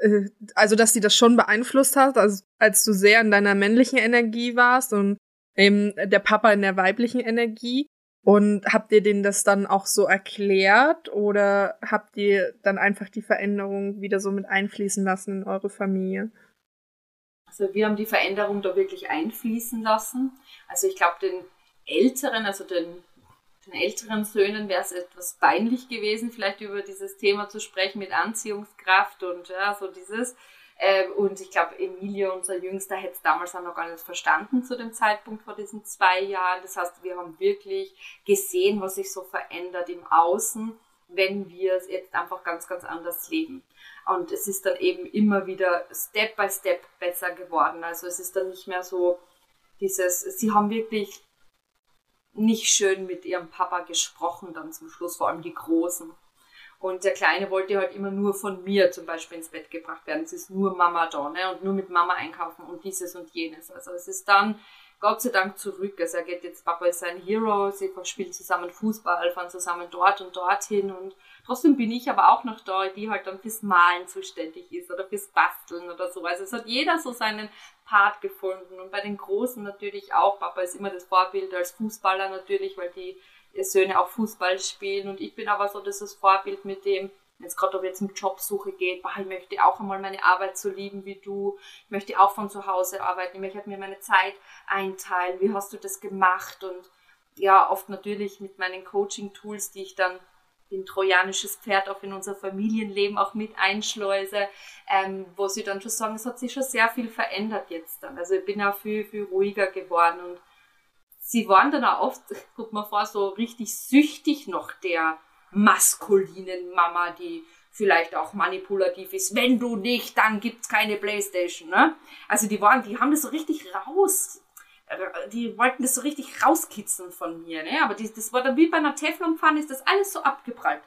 äh, also dass die das schon beeinflusst hat, also als du sehr in deiner männlichen Energie warst und eben der Papa in der weiblichen Energie. Und habt ihr denen das dann auch so erklärt oder habt ihr dann einfach die Veränderung wieder so mit einfließen lassen in eure Familie? Also wir haben die Veränderung da wirklich einfließen lassen. Also ich glaube, den Älteren, also den, den älteren Söhnen wäre es etwas peinlich gewesen, vielleicht über dieses Thema zu sprechen mit Anziehungskraft und ja, so dieses. Ähm, und ich glaube, Emilio, unser Jüngster, hätte es damals auch noch gar nicht verstanden zu dem Zeitpunkt vor diesen zwei Jahren. Das heißt, wir haben wirklich gesehen, was sich so verändert im Außen, wenn wir es jetzt einfach ganz, ganz anders leben. Und es ist dann eben immer wieder Step by Step besser geworden. Also es ist dann nicht mehr so dieses, sie haben wirklich nicht schön mit ihrem Papa gesprochen dann zum Schluss, vor allem die Großen. Und der Kleine wollte halt immer nur von mir zum Beispiel ins Bett gebracht werden. Es ist nur Mama da, ne? Und nur mit Mama einkaufen und dieses und jenes. Also es ist dann Gott sei Dank zurück. Also er geht jetzt, Papa ist sein Hero, sie spielen zusammen Fußball, fahren zusammen dort und dorthin und trotzdem bin ich aber auch noch da, die halt dann fürs Malen zuständig ist oder fürs Basteln oder so. Also es hat jeder so seinen Part gefunden und bei den Großen natürlich auch. Papa ist immer das Vorbild als Fußballer natürlich, weil die Söhne auch Fußball spielen und ich bin aber so dieses Vorbild mit dem, jetzt gerade ob jetzt um Jobsuche geht, boah, ich möchte auch einmal meine Arbeit so lieben wie du, ich möchte auch von zu Hause arbeiten, ich möchte mir meine Zeit einteilen, wie hast du das gemacht und ja, oft natürlich mit meinen Coaching-Tools, die ich dann ein trojanisches Pferd auch in unser Familienleben auch mit einschleuse, ähm, wo sie dann schon sagen, es hat sich schon sehr viel verändert jetzt dann. Also ich bin auch viel, viel ruhiger geworden und sie waren dann auch oft, guck mal vor, so richtig süchtig noch der maskulinen Mama, die vielleicht auch manipulativ ist. Wenn du nicht, dann gibt's keine Playstation, ne? Also die waren, die haben das so richtig raus, die wollten das so richtig rauskitzeln von mir, ne? Aber die, das war dann wie bei einer Teflonpfanne, ist das alles so abgeprallt.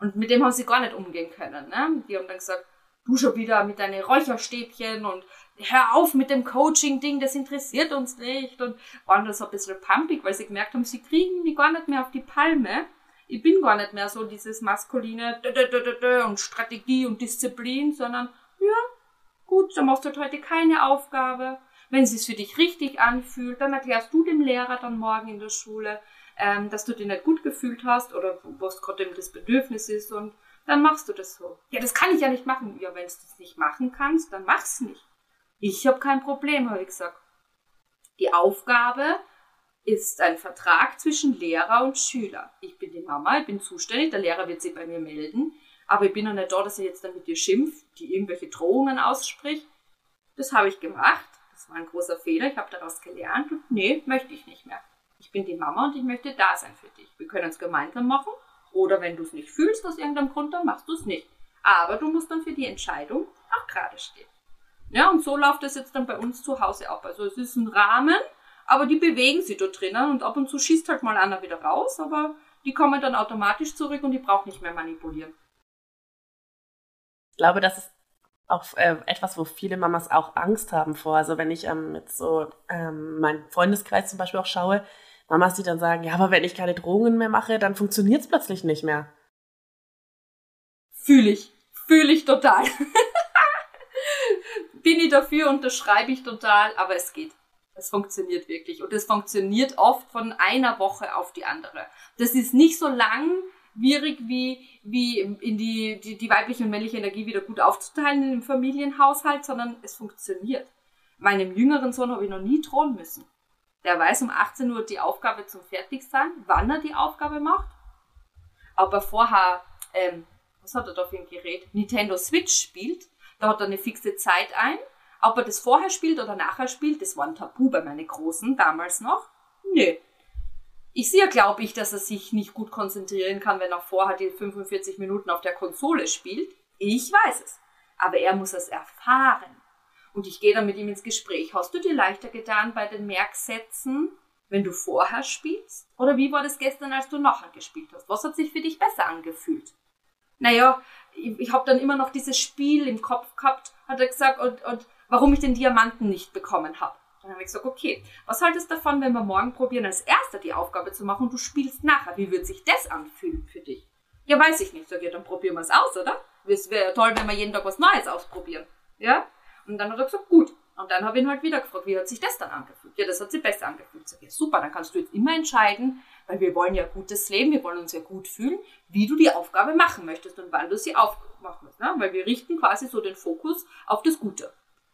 Und mit dem haben sie gar nicht umgehen können, ne? Die haben dann gesagt, du schon wieder mit deinen Räucherstäbchen und hör auf mit dem Coaching-Ding, das interessiert uns nicht. Und waren das so ein bisschen pumpig, weil sie gemerkt haben, sie kriegen die gar nicht mehr auf die Palme. Ich bin gar nicht mehr so dieses maskuline und Strategie und Disziplin, sondern ja, gut, dann machst du heute keine Aufgabe. Wenn es sich für dich richtig anfühlt, dann erklärst du dem Lehrer dann morgen in der Schule, ähm, dass du dich nicht gut gefühlt hast oder was gerade das Bedürfnis ist und dann machst du das so. Ja, das kann ich ja nicht machen. Ja, wenn du das nicht machen kannst, dann mach's nicht. Ich habe kein Problem, habe ich gesagt. Die Aufgabe ist ein Vertrag zwischen Lehrer und Schüler. Ich bin die Mama, ich bin zuständig, der Lehrer wird sich bei mir melden, aber ich bin noch nicht da, dass er jetzt dann mit dir schimpft, die irgendwelche Drohungen ausspricht. Das habe ich gemacht, war ein großer Fehler, ich habe daraus gelernt und nee, möchte ich nicht mehr. Ich bin die Mama und ich möchte da sein für dich. Wir können es gemeinsam machen oder wenn du es nicht fühlst aus irgendeinem Grund, dann machst du es nicht. Aber du musst dann für die Entscheidung auch gerade stehen. Ja, und so läuft es jetzt dann bei uns zu Hause ab. Also es ist ein Rahmen, aber die bewegen sich da drinnen und ab und zu schießt halt mal einer wieder raus, aber die kommen dann automatisch zurück und die braucht nicht mehr manipulieren. Ich glaube, das ist auch äh, etwas, wo viele Mamas auch Angst haben vor. Also wenn ich ähm, jetzt so ähm, meinen Freundeskreis zum Beispiel auch schaue, Mamas, die dann sagen, ja, aber wenn ich keine Drohungen mehr mache, dann funktioniert es plötzlich nicht mehr. Fühle ich. Fühle ich total. bin ich dafür, unterschreibe ich total, aber es geht. Es funktioniert wirklich. Und es funktioniert oft von einer Woche auf die andere. Das ist nicht so langwierig wie, wie in die, die, die weibliche und männliche Energie wieder gut aufzuteilen im Familienhaushalt, sondern es funktioniert. Meinem jüngeren Sohn habe ich noch nie drohen müssen. Der weiß um 18 Uhr die Aufgabe zum Fertigsein, wann er die Aufgabe macht. Aber vorher, ähm, was hat er da für ein Gerät? Nintendo Switch spielt da hat er eine fixe Zeit ein. Ob er das vorher spielt oder nachher spielt, das war ein Tabu bei meinen Großen damals noch. Nö. Ich sehe, glaube ich, dass er sich nicht gut konzentrieren kann, wenn er vorher die 45 Minuten auf der Konsole spielt. Ich weiß es. Aber er muss es erfahren. Und ich gehe dann mit ihm ins Gespräch. Hast du dir leichter getan bei den Merksätzen, wenn du vorher spielst? Oder wie war das gestern, als du nachher gespielt hast? Was hat sich für dich besser angefühlt? Naja, ich, ich habe dann immer noch dieses Spiel im Kopf gehabt, hat er gesagt, und, und warum ich den Diamanten nicht bekommen habe. Dann habe ich gesagt, okay, was haltest du davon, wenn wir morgen probieren, als erster die Aufgabe zu machen und du spielst nachher? Wie wird sich das anfühlen für dich? Ja, weiß ich nicht. Sag ja, dann probieren wir es aus, oder? Es wäre toll, wenn wir jeden Tag was Neues ausprobieren. Ja? Und dann hat er gesagt, gut. Und dann habe ich ihn halt wieder gefragt, wie hat sich das dann angefühlt? Ja, das hat sich besser angefühlt. Sag, ja, super, dann kannst du jetzt immer entscheiden, weil wir wollen ja gutes Leben, wir wollen uns ja gut fühlen, wie du die Aufgabe machen möchtest und wann du sie aufmachen musst. Ne? Weil wir richten quasi so den Fokus auf das Gute.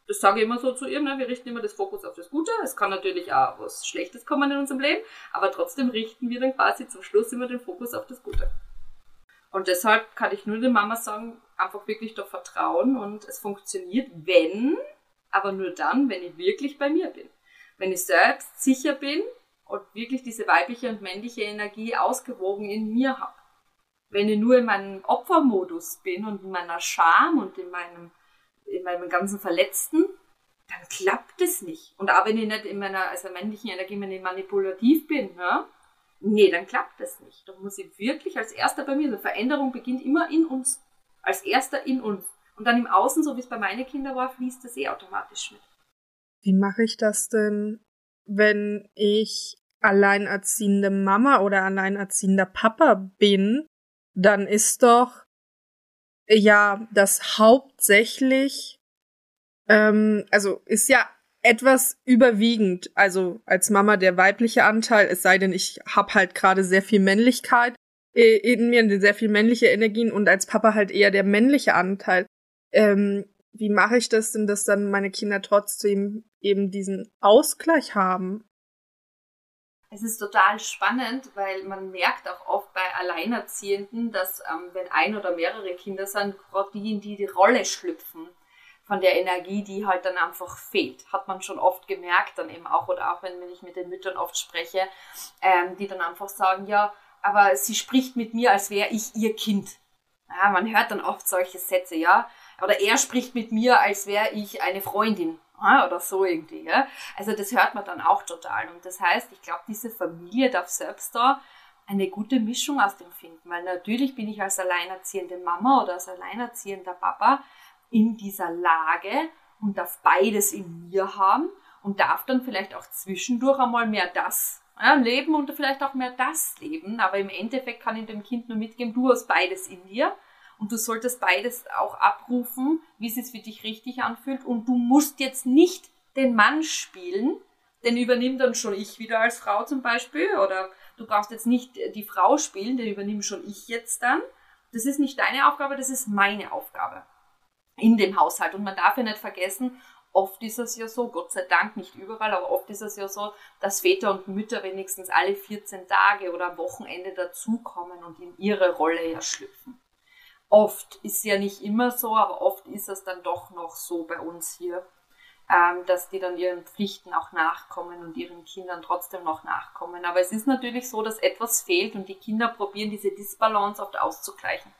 Das sage ich immer so zu ihm, ne? wir richten immer das Fokus auf das Gute. Es kann natürlich auch was Schlechtes kommen in unserem Leben, aber trotzdem richten wir dann quasi zum Schluss immer den Fokus auf das Gute. Und deshalb kann ich nur der Mama sagen, einfach wirklich doch vertrauen und es funktioniert, wenn, aber nur dann, wenn ich wirklich bei mir bin. Wenn ich selbst sicher bin und wirklich diese weibliche und männliche Energie ausgewogen in mir habe. Wenn ich nur in meinem Opfermodus bin und in meiner Scham und in meinem, in meinem ganzen Verletzten, dann klappt es nicht. Und auch wenn ich nicht in meiner, also männlichen Energie, wenn ich manipulativ bin, ja, nee, dann klappt das nicht. Da muss ich wirklich als erster bei mir, eine Veränderung beginnt immer in uns. Als erster in uns. Und dann im Außen, so wie es bei meinen Kindern war, fließt das eh automatisch mit. Wie mache ich das denn, wenn ich alleinerziehende Mama oder alleinerziehender Papa bin? Dann ist doch ja das hauptsächlich, ähm, also ist ja etwas überwiegend, also als Mama der weibliche Anteil, es sei denn, ich habe halt gerade sehr viel Männlichkeit äh, in mir, sehr viel männliche Energien und als Papa halt eher der männliche Anteil. Ähm, wie mache ich das denn, dass dann meine Kinder trotzdem eben diesen Ausgleich haben? Es ist total spannend, weil man merkt auch oft bei Alleinerziehenden, dass ähm, wenn ein oder mehrere Kinder sind, gerade die in die die Rolle schlüpfen von der Energie, die halt dann einfach fehlt. Hat man schon oft gemerkt, dann eben auch, oder auch wenn, wenn ich mit den Müttern oft spreche, ähm, die dann einfach sagen, ja, aber sie spricht mit mir, als wäre ich ihr Kind. Ja, man hört dann oft solche Sätze, ja. Oder er spricht mit mir, als wäre ich eine Freundin. Oder so irgendwie. Ja. Also das hört man dann auch total. Und das heißt, ich glaube, diese Familie darf selbst da eine gute Mischung aus dem finden. Weil natürlich bin ich als alleinerziehende Mama oder als alleinerziehender Papa in dieser Lage und darf beides in mir haben und darf dann vielleicht auch zwischendurch einmal mehr das ja, leben und vielleicht auch mehr das leben. Aber im Endeffekt kann ich dem Kind nur mitgeben, du hast beides in dir und du solltest beides auch abrufen, wie es sich für dich richtig anfühlt. Und du musst jetzt nicht den Mann spielen, den übernimmt dann schon ich wieder als Frau zum Beispiel. Oder du brauchst jetzt nicht die Frau spielen, den übernehme schon ich jetzt dann. Das ist nicht deine Aufgabe, das ist meine Aufgabe in dem Haushalt. Und man darf ja nicht vergessen, oft ist es ja so, Gott sei Dank nicht überall, aber oft ist es ja so, dass Väter und Mütter wenigstens alle 14 Tage oder am Wochenende dazukommen und in ihre Rolle ja schlüpfen. Oft ist ja nicht immer so, aber oft ist es dann doch noch so bei uns hier, ähm, dass die dann ihren Pflichten auch nachkommen und ihren Kindern trotzdem noch nachkommen. Aber es ist natürlich so, dass etwas fehlt und die Kinder probieren, diese Disbalance oft auszugleichen.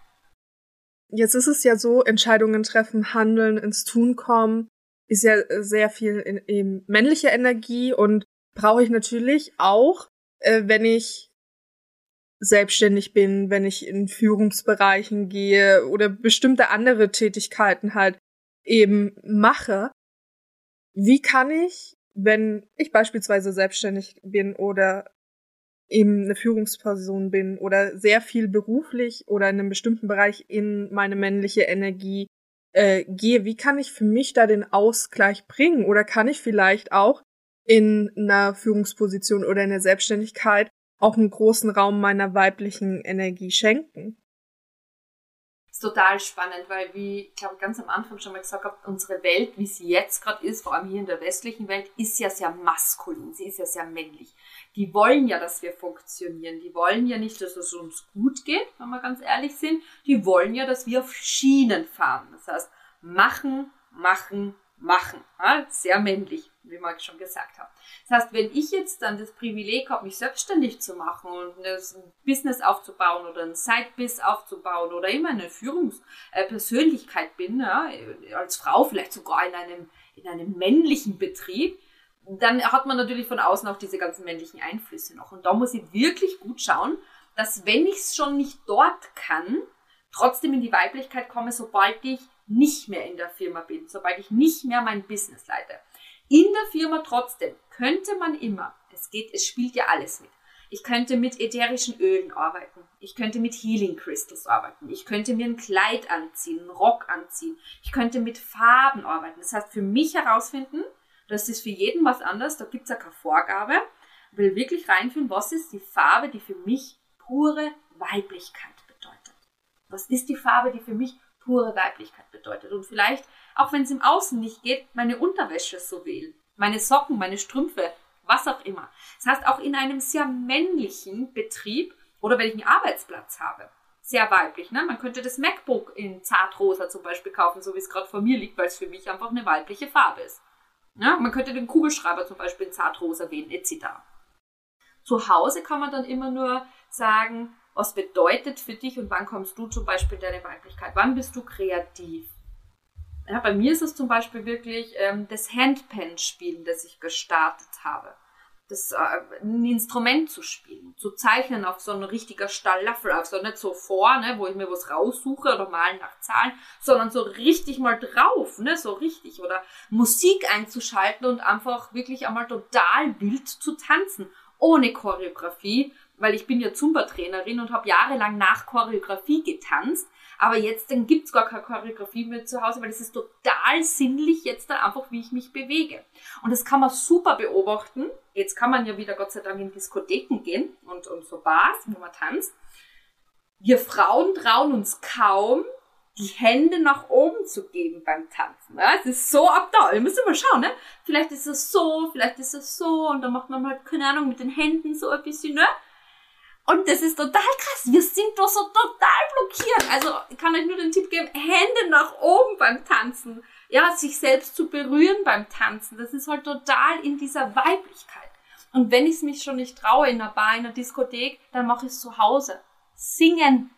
Jetzt ist es ja so, Entscheidungen treffen, handeln, ins Tun kommen, ist ja sehr viel in, in männliche Energie und brauche ich natürlich auch, äh, wenn ich selbstständig bin, wenn ich in Führungsbereichen gehe oder bestimmte andere Tätigkeiten halt eben mache. Wie kann ich, wenn ich beispielsweise selbstständig bin oder eben eine Führungsperson bin oder sehr viel beruflich oder in einem bestimmten Bereich in meine männliche Energie äh, gehe, wie kann ich für mich da den Ausgleich bringen? Oder kann ich vielleicht auch in einer Führungsposition oder in der Selbstständigkeit auch einen großen Raum meiner weiblichen Energie schenken? ist total spannend, weil wie ich glaube ganz am Anfang schon mal gesagt habe, unsere Welt, wie sie jetzt gerade ist, vor allem hier in der westlichen Welt, ist ja sehr maskulin, sie ist ja sehr männlich die wollen ja, dass wir funktionieren. Die wollen ja nicht, dass es uns gut geht, wenn wir ganz ehrlich sind. Die wollen ja, dass wir auf Schienen fahren. Das heißt, machen, machen, machen. Sehr männlich, wie wir schon gesagt haben. Das heißt, wenn ich jetzt dann das Privileg habe, mich selbstständig zu machen und ein Business aufzubauen oder ein Side-Biz aufzubauen oder immer eine Führungspersönlichkeit bin, als Frau vielleicht sogar in einem, in einem männlichen Betrieb, dann hat man natürlich von außen auch diese ganzen männlichen Einflüsse noch. Und da muss ich wirklich gut schauen, dass wenn ich es schon nicht dort kann, trotzdem in die Weiblichkeit komme, sobald ich nicht mehr in der Firma bin, sobald ich nicht mehr mein Business leite. In der Firma trotzdem könnte man immer, es geht, es spielt ja alles mit. Ich könnte mit ätherischen Ölen arbeiten. Ich könnte mit Healing Crystals arbeiten. Ich könnte mir ein Kleid anziehen, einen Rock anziehen. Ich könnte mit Farben arbeiten. Das heißt, für mich herausfinden, das ist für jeden was anderes, da gibt es ja keine Vorgabe. Ich will wirklich reinfühlen, was ist die Farbe, die für mich pure Weiblichkeit bedeutet. Was ist die Farbe, die für mich pure Weiblichkeit bedeutet. Und vielleicht, auch wenn es im Außen nicht geht, meine Unterwäsche so wählen. Meine Socken, meine Strümpfe, was auch immer. Das heißt, auch in einem sehr männlichen Betrieb oder wenn ich einen Arbeitsplatz habe, sehr weiblich. Ne? Man könnte das MacBook in Zartrosa zum Beispiel kaufen, so wie es gerade vor mir liegt, weil es für mich einfach eine weibliche Farbe ist. Ja? Man könnte den Kugelschreiber zum Beispiel in Zartrosa wählen, etc. Zu Hause kann man dann immer nur sagen, was bedeutet für dich und wann kommst du zum Beispiel in deine Weiblichkeit? Wann bist du kreativ? Ja, bei mir ist es zum Beispiel wirklich ähm, das Handpen-Spielen, das ich gestartet habe. Das, äh, ein Instrument zu spielen, zu zeichnen auf so ein richtiger Stalaffel, auf so nicht so vor, ne, wo ich mir was raussuche oder malen nach Zahlen, sondern so richtig mal drauf, ne, so richtig. Oder Musik einzuschalten und einfach wirklich einmal total wild zu tanzen, ohne Choreografie, weil ich bin ja Zumba-Trainerin und habe jahrelang nach Choreografie getanzt. Aber jetzt dann gibt's gar keine Choreografie mehr zu Hause, weil es ist total sinnlich jetzt dann einfach, wie ich mich bewege. Und das kann man super beobachten. Jetzt kann man ja wieder Gott sei Dank in Diskotheken gehen und, und so Bars, wo man tanzt. Wir Frauen trauen uns kaum, die Hände nach oben zu geben beim Tanzen. Es ist so abdauer. Ihr müsst immer schauen, ne? Vielleicht ist es so, vielleicht ist es so und dann macht man mal, keine Ahnung, mit den Händen so ein bisschen, ne? Und das ist total krass. Wir sind doch so total blockiert. Also ich kann euch nur den Tipp geben, Hände nach oben beim Tanzen. Ja, sich selbst zu berühren beim Tanzen. Das ist halt total in dieser Weiblichkeit. Und wenn ich es mich schon nicht traue in einer Bar, in einer Diskothek, dann mache ich es zu Hause. Singen.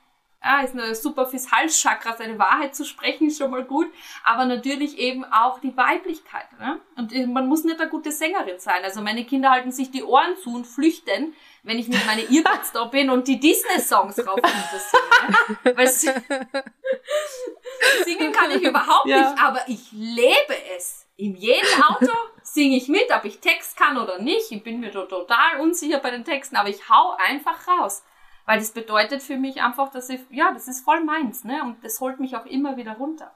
Ja, ist eine super fürs Halschakra, seine Wahrheit zu sprechen, ist schon mal gut. Aber natürlich eben auch die Weiblichkeit. Ne? Und man muss nicht eine gute Sängerin sein. Also meine Kinder halten sich die Ohren zu und flüchten, wenn ich mit meinen Earbuds da bin und die Disney-Songs rauf singe. Singen kann ich überhaupt ja. nicht, aber ich lebe es. In jedem Auto singe ich mit, ob ich Text kann oder nicht. Ich bin mir total unsicher bei den Texten, aber ich hau einfach raus. Weil das bedeutet für mich einfach, dass ich, ja, das ist voll meins, ne? Und das holt mich auch immer wieder runter.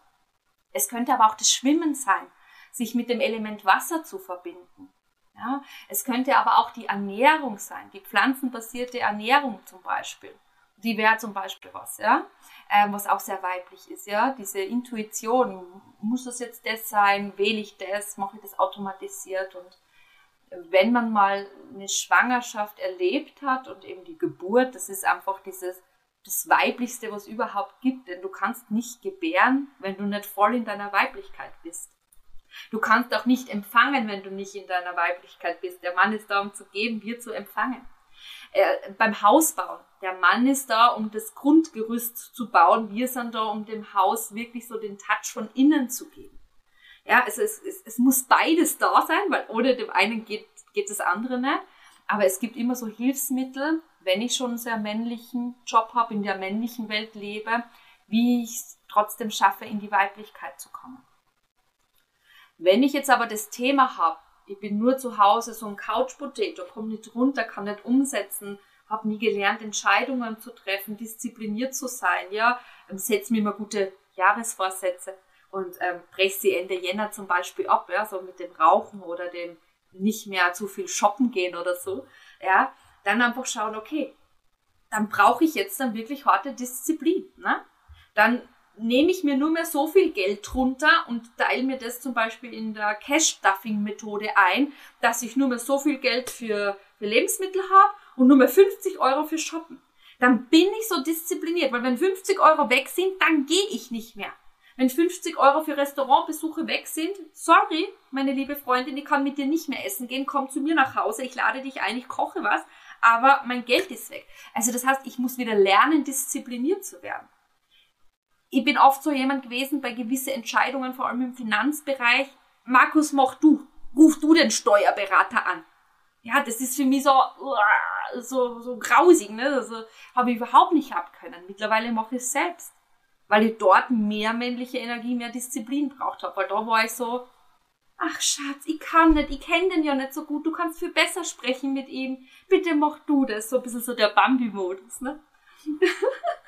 Es könnte aber auch das Schwimmen sein, sich mit dem Element Wasser zu verbinden. Ja, es könnte aber auch die Ernährung sein, die pflanzenbasierte Ernährung zum Beispiel. Die wäre zum Beispiel was, ja, ähm, was auch sehr weiblich ist, ja, diese Intuition. Muss das jetzt das sein? Wähle ich das? Mache ich das automatisiert? Und wenn man mal eine Schwangerschaft erlebt hat und eben die Geburt, das ist einfach dieses das Weiblichste, was es überhaupt gibt, denn du kannst nicht gebären, wenn du nicht voll in deiner Weiblichkeit bist. Du kannst auch nicht empfangen, wenn du nicht in deiner Weiblichkeit bist. Der Mann ist da, um zu geben, wir zu empfangen. Äh, beim Hausbauen. Der Mann ist da, um das Grundgerüst zu bauen. Wir sind da, um dem Haus wirklich so den Touch von innen zu geben. Ja, also es, es, es muss beides da sein, weil ohne dem einen geht, geht das andere nicht. Aber es gibt immer so Hilfsmittel, wenn ich schon einen sehr männlichen Job habe, in der männlichen Welt lebe, wie ich es trotzdem schaffe, in die Weiblichkeit zu kommen. Wenn ich jetzt aber das Thema habe, ich bin nur zu Hause so ein Couch-Potato, komme nicht runter, kann nicht umsetzen, habe nie gelernt, Entscheidungen zu treffen, diszipliniert zu sein, ja, ähm, setze mir immer gute Jahresvorsätze und ähm, breche sie Ende Jänner zum Beispiel ab, ja, so mit dem Rauchen oder dem nicht mehr zu viel shoppen gehen oder so, ja, dann einfach schauen, okay, dann brauche ich jetzt dann wirklich harte Disziplin, ne? Dann nehme ich mir nur mehr so viel Geld drunter und teile mir das zum Beispiel in der Cash-Stuffing-Methode ein, dass ich nur mehr so viel Geld für, für Lebensmittel habe und nur mehr 50 Euro für Shoppen. Dann bin ich so diszipliniert, weil wenn 50 Euro weg sind, dann gehe ich nicht mehr. Wenn 50 Euro für Restaurantbesuche weg sind, sorry, meine liebe Freundin, ich kann mit dir nicht mehr essen gehen, komm zu mir nach Hause, ich lade dich ein, ich koche was, aber mein Geld ist weg. Also das heißt, ich muss wieder lernen, diszipliniert zu werden. Ich bin oft so jemand gewesen bei gewissen Entscheidungen, vor allem im Finanzbereich. Markus, mach du, ruf du den Steuerberater an. Ja, das ist für mich so, so, so grausig, ne? Also habe ich überhaupt nicht abkönnen. Mittlerweile mache ich es selbst weil ich dort mehr männliche Energie, mehr Disziplin braucht habe. Weil da war ich so, ach Schatz, ich kann nicht, ich kenne den ja nicht so gut, du kannst viel besser sprechen mit ihm. Bitte mach du das. So ein bisschen so der Bambi-Modus, ne?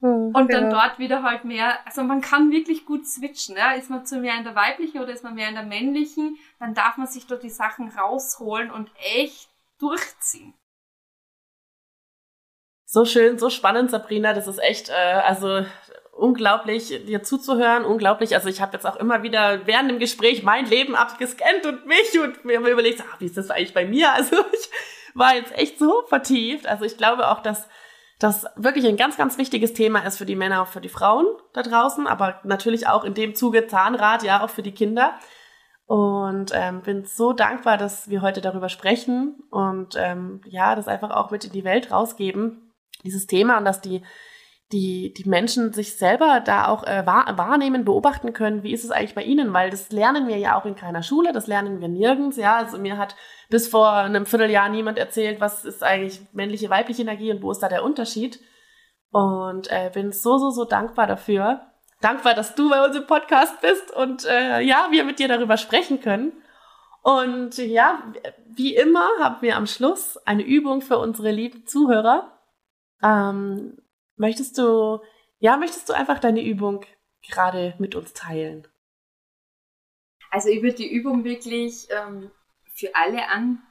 Und dann ja. dort wieder halt mehr, also man kann wirklich gut switchen, ja. Ist man zu mehr in der weiblichen oder ist man mehr in der männlichen, dann darf man sich dort die Sachen rausholen und echt durchziehen. So schön, so spannend, Sabrina. Das ist echt, äh, also unglaublich, dir zuzuhören, unglaublich. Also ich habe jetzt auch immer wieder während dem Gespräch mein Leben abgescannt und mich und mir überlegt, ah, wie ist das eigentlich bei mir? Also ich war jetzt echt so vertieft. Also ich glaube auch, dass das wirklich ein ganz, ganz wichtiges Thema ist für die Männer, auch für die Frauen da draußen, aber natürlich auch in dem Zuge Zahnrad, ja, auch für die Kinder. Und ähm, bin so dankbar, dass wir heute darüber sprechen und ähm, ja, das einfach auch mit in die Welt rausgeben, dieses Thema und dass die, die, die Menschen sich selber da auch äh, wahrnehmen, beobachten können, wie ist es eigentlich bei ihnen, weil das lernen wir ja auch in keiner Schule, das lernen wir nirgends, ja, also mir hat bis vor einem Vierteljahr niemand erzählt, was ist eigentlich männliche, weibliche Energie und wo ist da der Unterschied und äh, bin so, so, so dankbar dafür, dankbar, dass du bei uns im Podcast bist und äh, ja, wir mit dir darüber sprechen können. Und ja, wie immer haben wir am Schluss eine Übung für unsere lieben Zuhörer. Ähm, möchtest du, ja, möchtest du einfach deine Übung gerade mit uns teilen? Also ich würde die Übung wirklich ähm, für alle an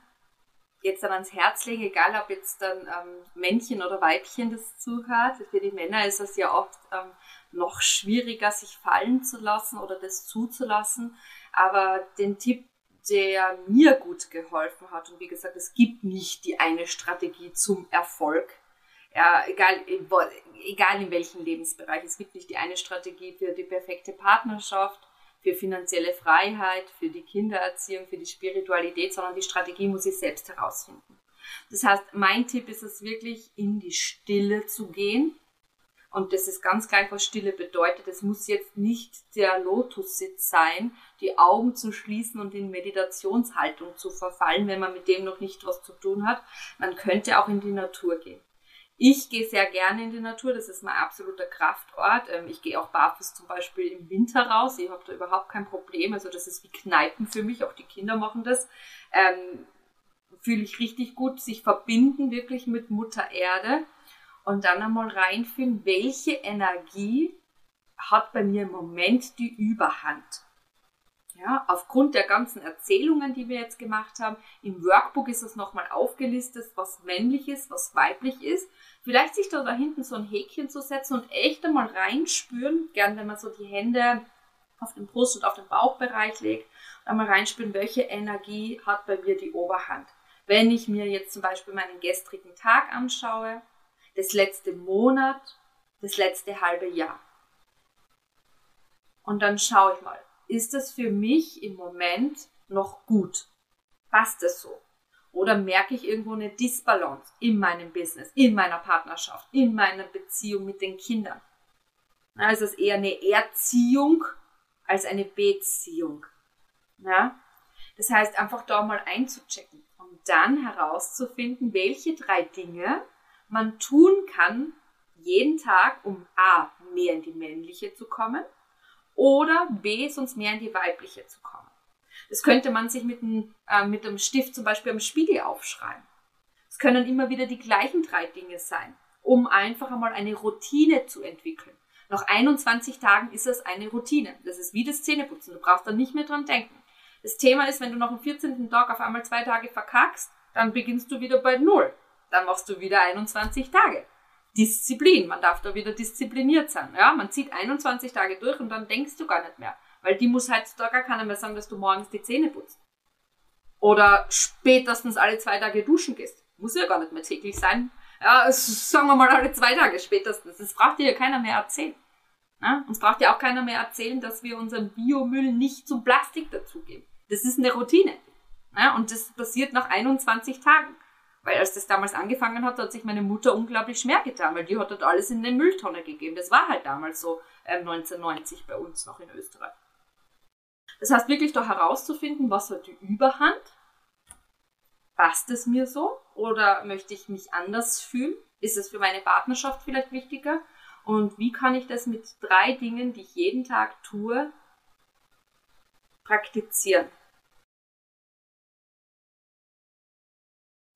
jetzt dann ans Herz legen, egal ob jetzt dann ähm, Männchen oder Weibchen das zuhört. Für die Männer ist es ja oft ähm, noch schwieriger, sich fallen zu lassen oder das zuzulassen. Aber den Tipp, der mir gut geholfen hat, und wie gesagt, es gibt nicht die eine Strategie zum Erfolg ja, egal, egal in welchem Lebensbereich. Es gibt nicht die eine Strategie für die perfekte Partnerschaft, für finanzielle Freiheit, für die Kindererziehung, für die Spiritualität, sondern die Strategie muss ich selbst herausfinden. Das heißt, mein Tipp ist es wirklich, in die Stille zu gehen. Und das ist ganz gleich, was Stille bedeutet. Es muss jetzt nicht der Lotussitz sein, die Augen zu schließen und in Meditationshaltung zu verfallen, wenn man mit dem noch nicht was zu tun hat. Man könnte auch in die Natur gehen. Ich gehe sehr gerne in die Natur, das ist mein absoluter Kraftort. Ähm, ich gehe auch barfuß zum Beispiel im Winter raus. Ich habe da überhaupt kein Problem. Also das ist wie Kneipen für mich, auch die Kinder machen das. Ähm, Fühle ich richtig gut, sich verbinden wirklich mit Mutter Erde und dann einmal reinfühlen, welche Energie hat bei mir im Moment die Überhand. Ja, aufgrund der ganzen Erzählungen, die wir jetzt gemacht haben, im Workbook ist es nochmal aufgelistet, was männlich ist, was weiblich ist. Vielleicht sich da, da hinten so ein Häkchen zu setzen und echt einmal reinspüren, gern wenn man so die Hände auf den Brust- und auf den Bauchbereich legt, einmal reinspüren, welche Energie hat bei mir die Oberhand. Wenn ich mir jetzt zum Beispiel meinen gestrigen Tag anschaue, das letzte Monat, das letzte halbe Jahr. Und dann schaue ich mal, ist das für mich im Moment noch gut? Passt es so? Oder merke ich irgendwo eine Disbalance in meinem Business, in meiner Partnerschaft, in meiner Beziehung mit den Kindern? Also es ist eher eine Erziehung als eine Beziehung. Ja? Das heißt, einfach da mal einzuchecken und dann herauszufinden, welche drei Dinge man tun kann, jeden Tag, um A, mehr in die männliche zu kommen oder B, sonst mehr in die weibliche zu kommen. Das könnte man sich mit einem, äh, mit einem Stift zum Beispiel am Spiegel aufschreiben. Es können immer wieder die gleichen drei Dinge sein, um einfach einmal eine Routine zu entwickeln. Nach 21 Tagen ist es eine Routine. Das ist wie das Zähneputzen. Du brauchst da nicht mehr dran denken. Das Thema ist, wenn du nach dem 14. Tag auf einmal zwei Tage verkackst, dann beginnst du wieder bei Null. Dann machst du wieder 21 Tage. Disziplin. Man darf da wieder diszipliniert sein. Ja, man zieht 21 Tage durch und dann denkst du gar nicht mehr. Weil die muss heutzutage gar keiner mehr sagen, dass du morgens die Zähne putzt. Oder spätestens alle zwei Tage duschen gehst. Muss ja gar nicht mehr täglich sein. Ja, sagen wir mal alle zwei Tage spätestens. Das braucht dir ja keiner mehr erzählen. Ja? Uns braucht ja auch keiner mehr erzählen, dass wir unseren Biomüll nicht zum Plastik dazugeben. Das ist eine Routine. Ja? Und das passiert nach 21 Tagen. Weil als das damals angefangen hat, hat sich meine Mutter unglaublich schwer getan, weil die hat dort alles in eine Mülltonne gegeben. Das war halt damals so äh, 1990 bei uns noch in Österreich. Das heißt wirklich da herauszufinden, was hat die Überhand? Passt es mir so? Oder möchte ich mich anders fühlen? Ist es für meine Partnerschaft vielleicht wichtiger? Und wie kann ich das mit drei Dingen, die ich jeden Tag tue, praktizieren?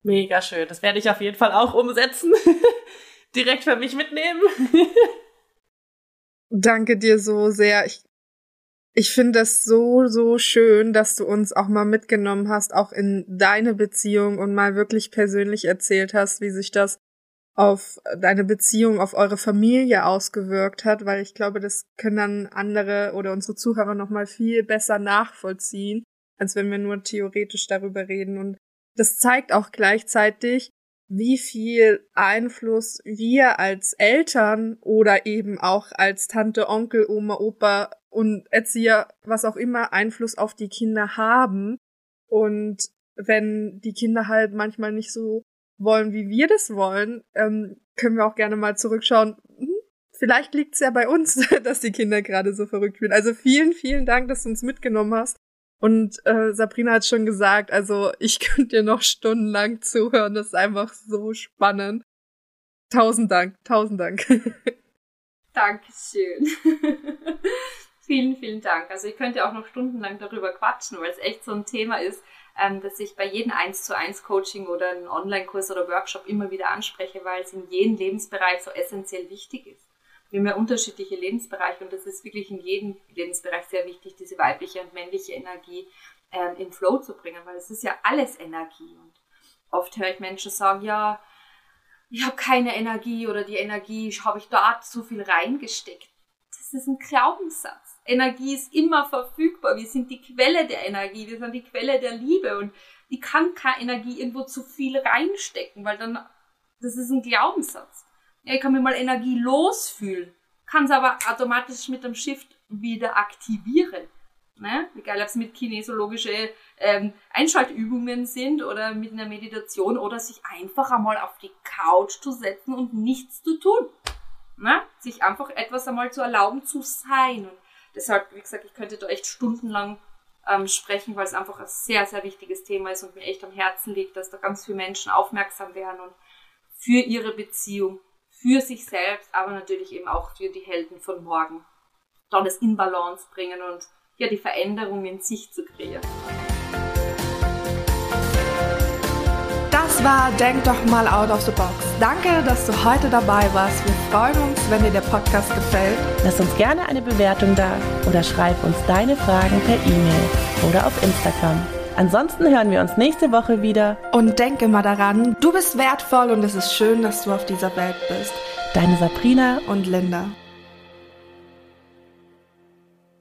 Mega schön. Das werde ich auf jeden Fall auch umsetzen. Direkt für mich mitnehmen. Danke dir so sehr. Ich, ich finde das so, so schön, dass du uns auch mal mitgenommen hast, auch in deine Beziehung und mal wirklich persönlich erzählt hast, wie sich das auf deine Beziehung, auf eure Familie ausgewirkt hat, weil ich glaube, das können dann andere oder unsere Zuhörer noch mal viel besser nachvollziehen, als wenn wir nur theoretisch darüber reden. Und das zeigt auch gleichzeitig, wie viel Einfluss wir als Eltern oder eben auch als Tante, Onkel, Oma, Opa und Erzieher, was auch immer, Einfluss auf die Kinder haben. Und wenn die Kinder halt manchmal nicht so wollen, wie wir das wollen, ähm, können wir auch gerne mal zurückschauen. Hm, vielleicht liegt es ja bei uns, dass die Kinder gerade so verrückt spielen. Also vielen, vielen Dank, dass du uns mitgenommen hast. Und äh, Sabrina hat schon gesagt, also ich könnte dir noch stundenlang zuhören. Das ist einfach so spannend. Tausend Dank, tausend Dank. Dankeschön. vielen, vielen Dank. Also ich könnte auch noch stundenlang darüber quatschen, weil es echt so ein Thema ist, ähm, dass ich bei jedem 1 zu 1 Coaching oder einen Online-Kurs oder Workshop immer wieder anspreche, weil es in jedem Lebensbereich so essentiell wichtig ist. Wir haben ja unterschiedliche Lebensbereiche und das ist wirklich in jedem Lebensbereich sehr wichtig, diese weibliche und männliche Energie ähm, in Flow zu bringen, weil es ist ja alles Energie. Und oft höre ich Menschen sagen, ja, ich habe keine Energie oder die Energie habe ich dort zu viel reingesteckt. Das ist ein Glaubenssatz. Energie ist immer verfügbar. Wir sind die Quelle der Energie. Wir sind die Quelle der Liebe. Und ich kann keine Energie irgendwo zu viel reinstecken, weil dann, das ist ein Glaubenssatz. Ich kann mir mal Energie losfühlen, kann es aber automatisch mit dem Shift wieder aktivieren. Ne? Egal, ob es mit kinesiologische ähm, Einschaltübungen sind oder mit einer Meditation oder sich einfach einmal auf die Couch zu setzen und nichts zu tun. Ne? Sich einfach etwas einmal zu erlauben zu sein. Und Deshalb, wie gesagt, ich könnte da echt stundenlang ähm, sprechen, weil es einfach ein sehr, sehr wichtiges Thema ist und mir echt am Herzen liegt, dass da ganz viele Menschen aufmerksam werden und für ihre Beziehung, für sich selbst, aber natürlich eben auch für die Helden von morgen, dann das in Balance bringen und ja, die Veränderung in sich zu kreieren. Das war Denk doch mal out of the box. Danke, dass du heute dabei warst. Wir freuen uns, wenn dir der Podcast gefällt. Lass uns gerne eine Bewertung da oder schreib uns deine Fragen per E-Mail oder auf Instagram. Ansonsten hören wir uns nächste Woche wieder. Und denke mal daran, du bist wertvoll und es ist schön, dass du auf dieser Welt bist. Deine Sabrina und Linda.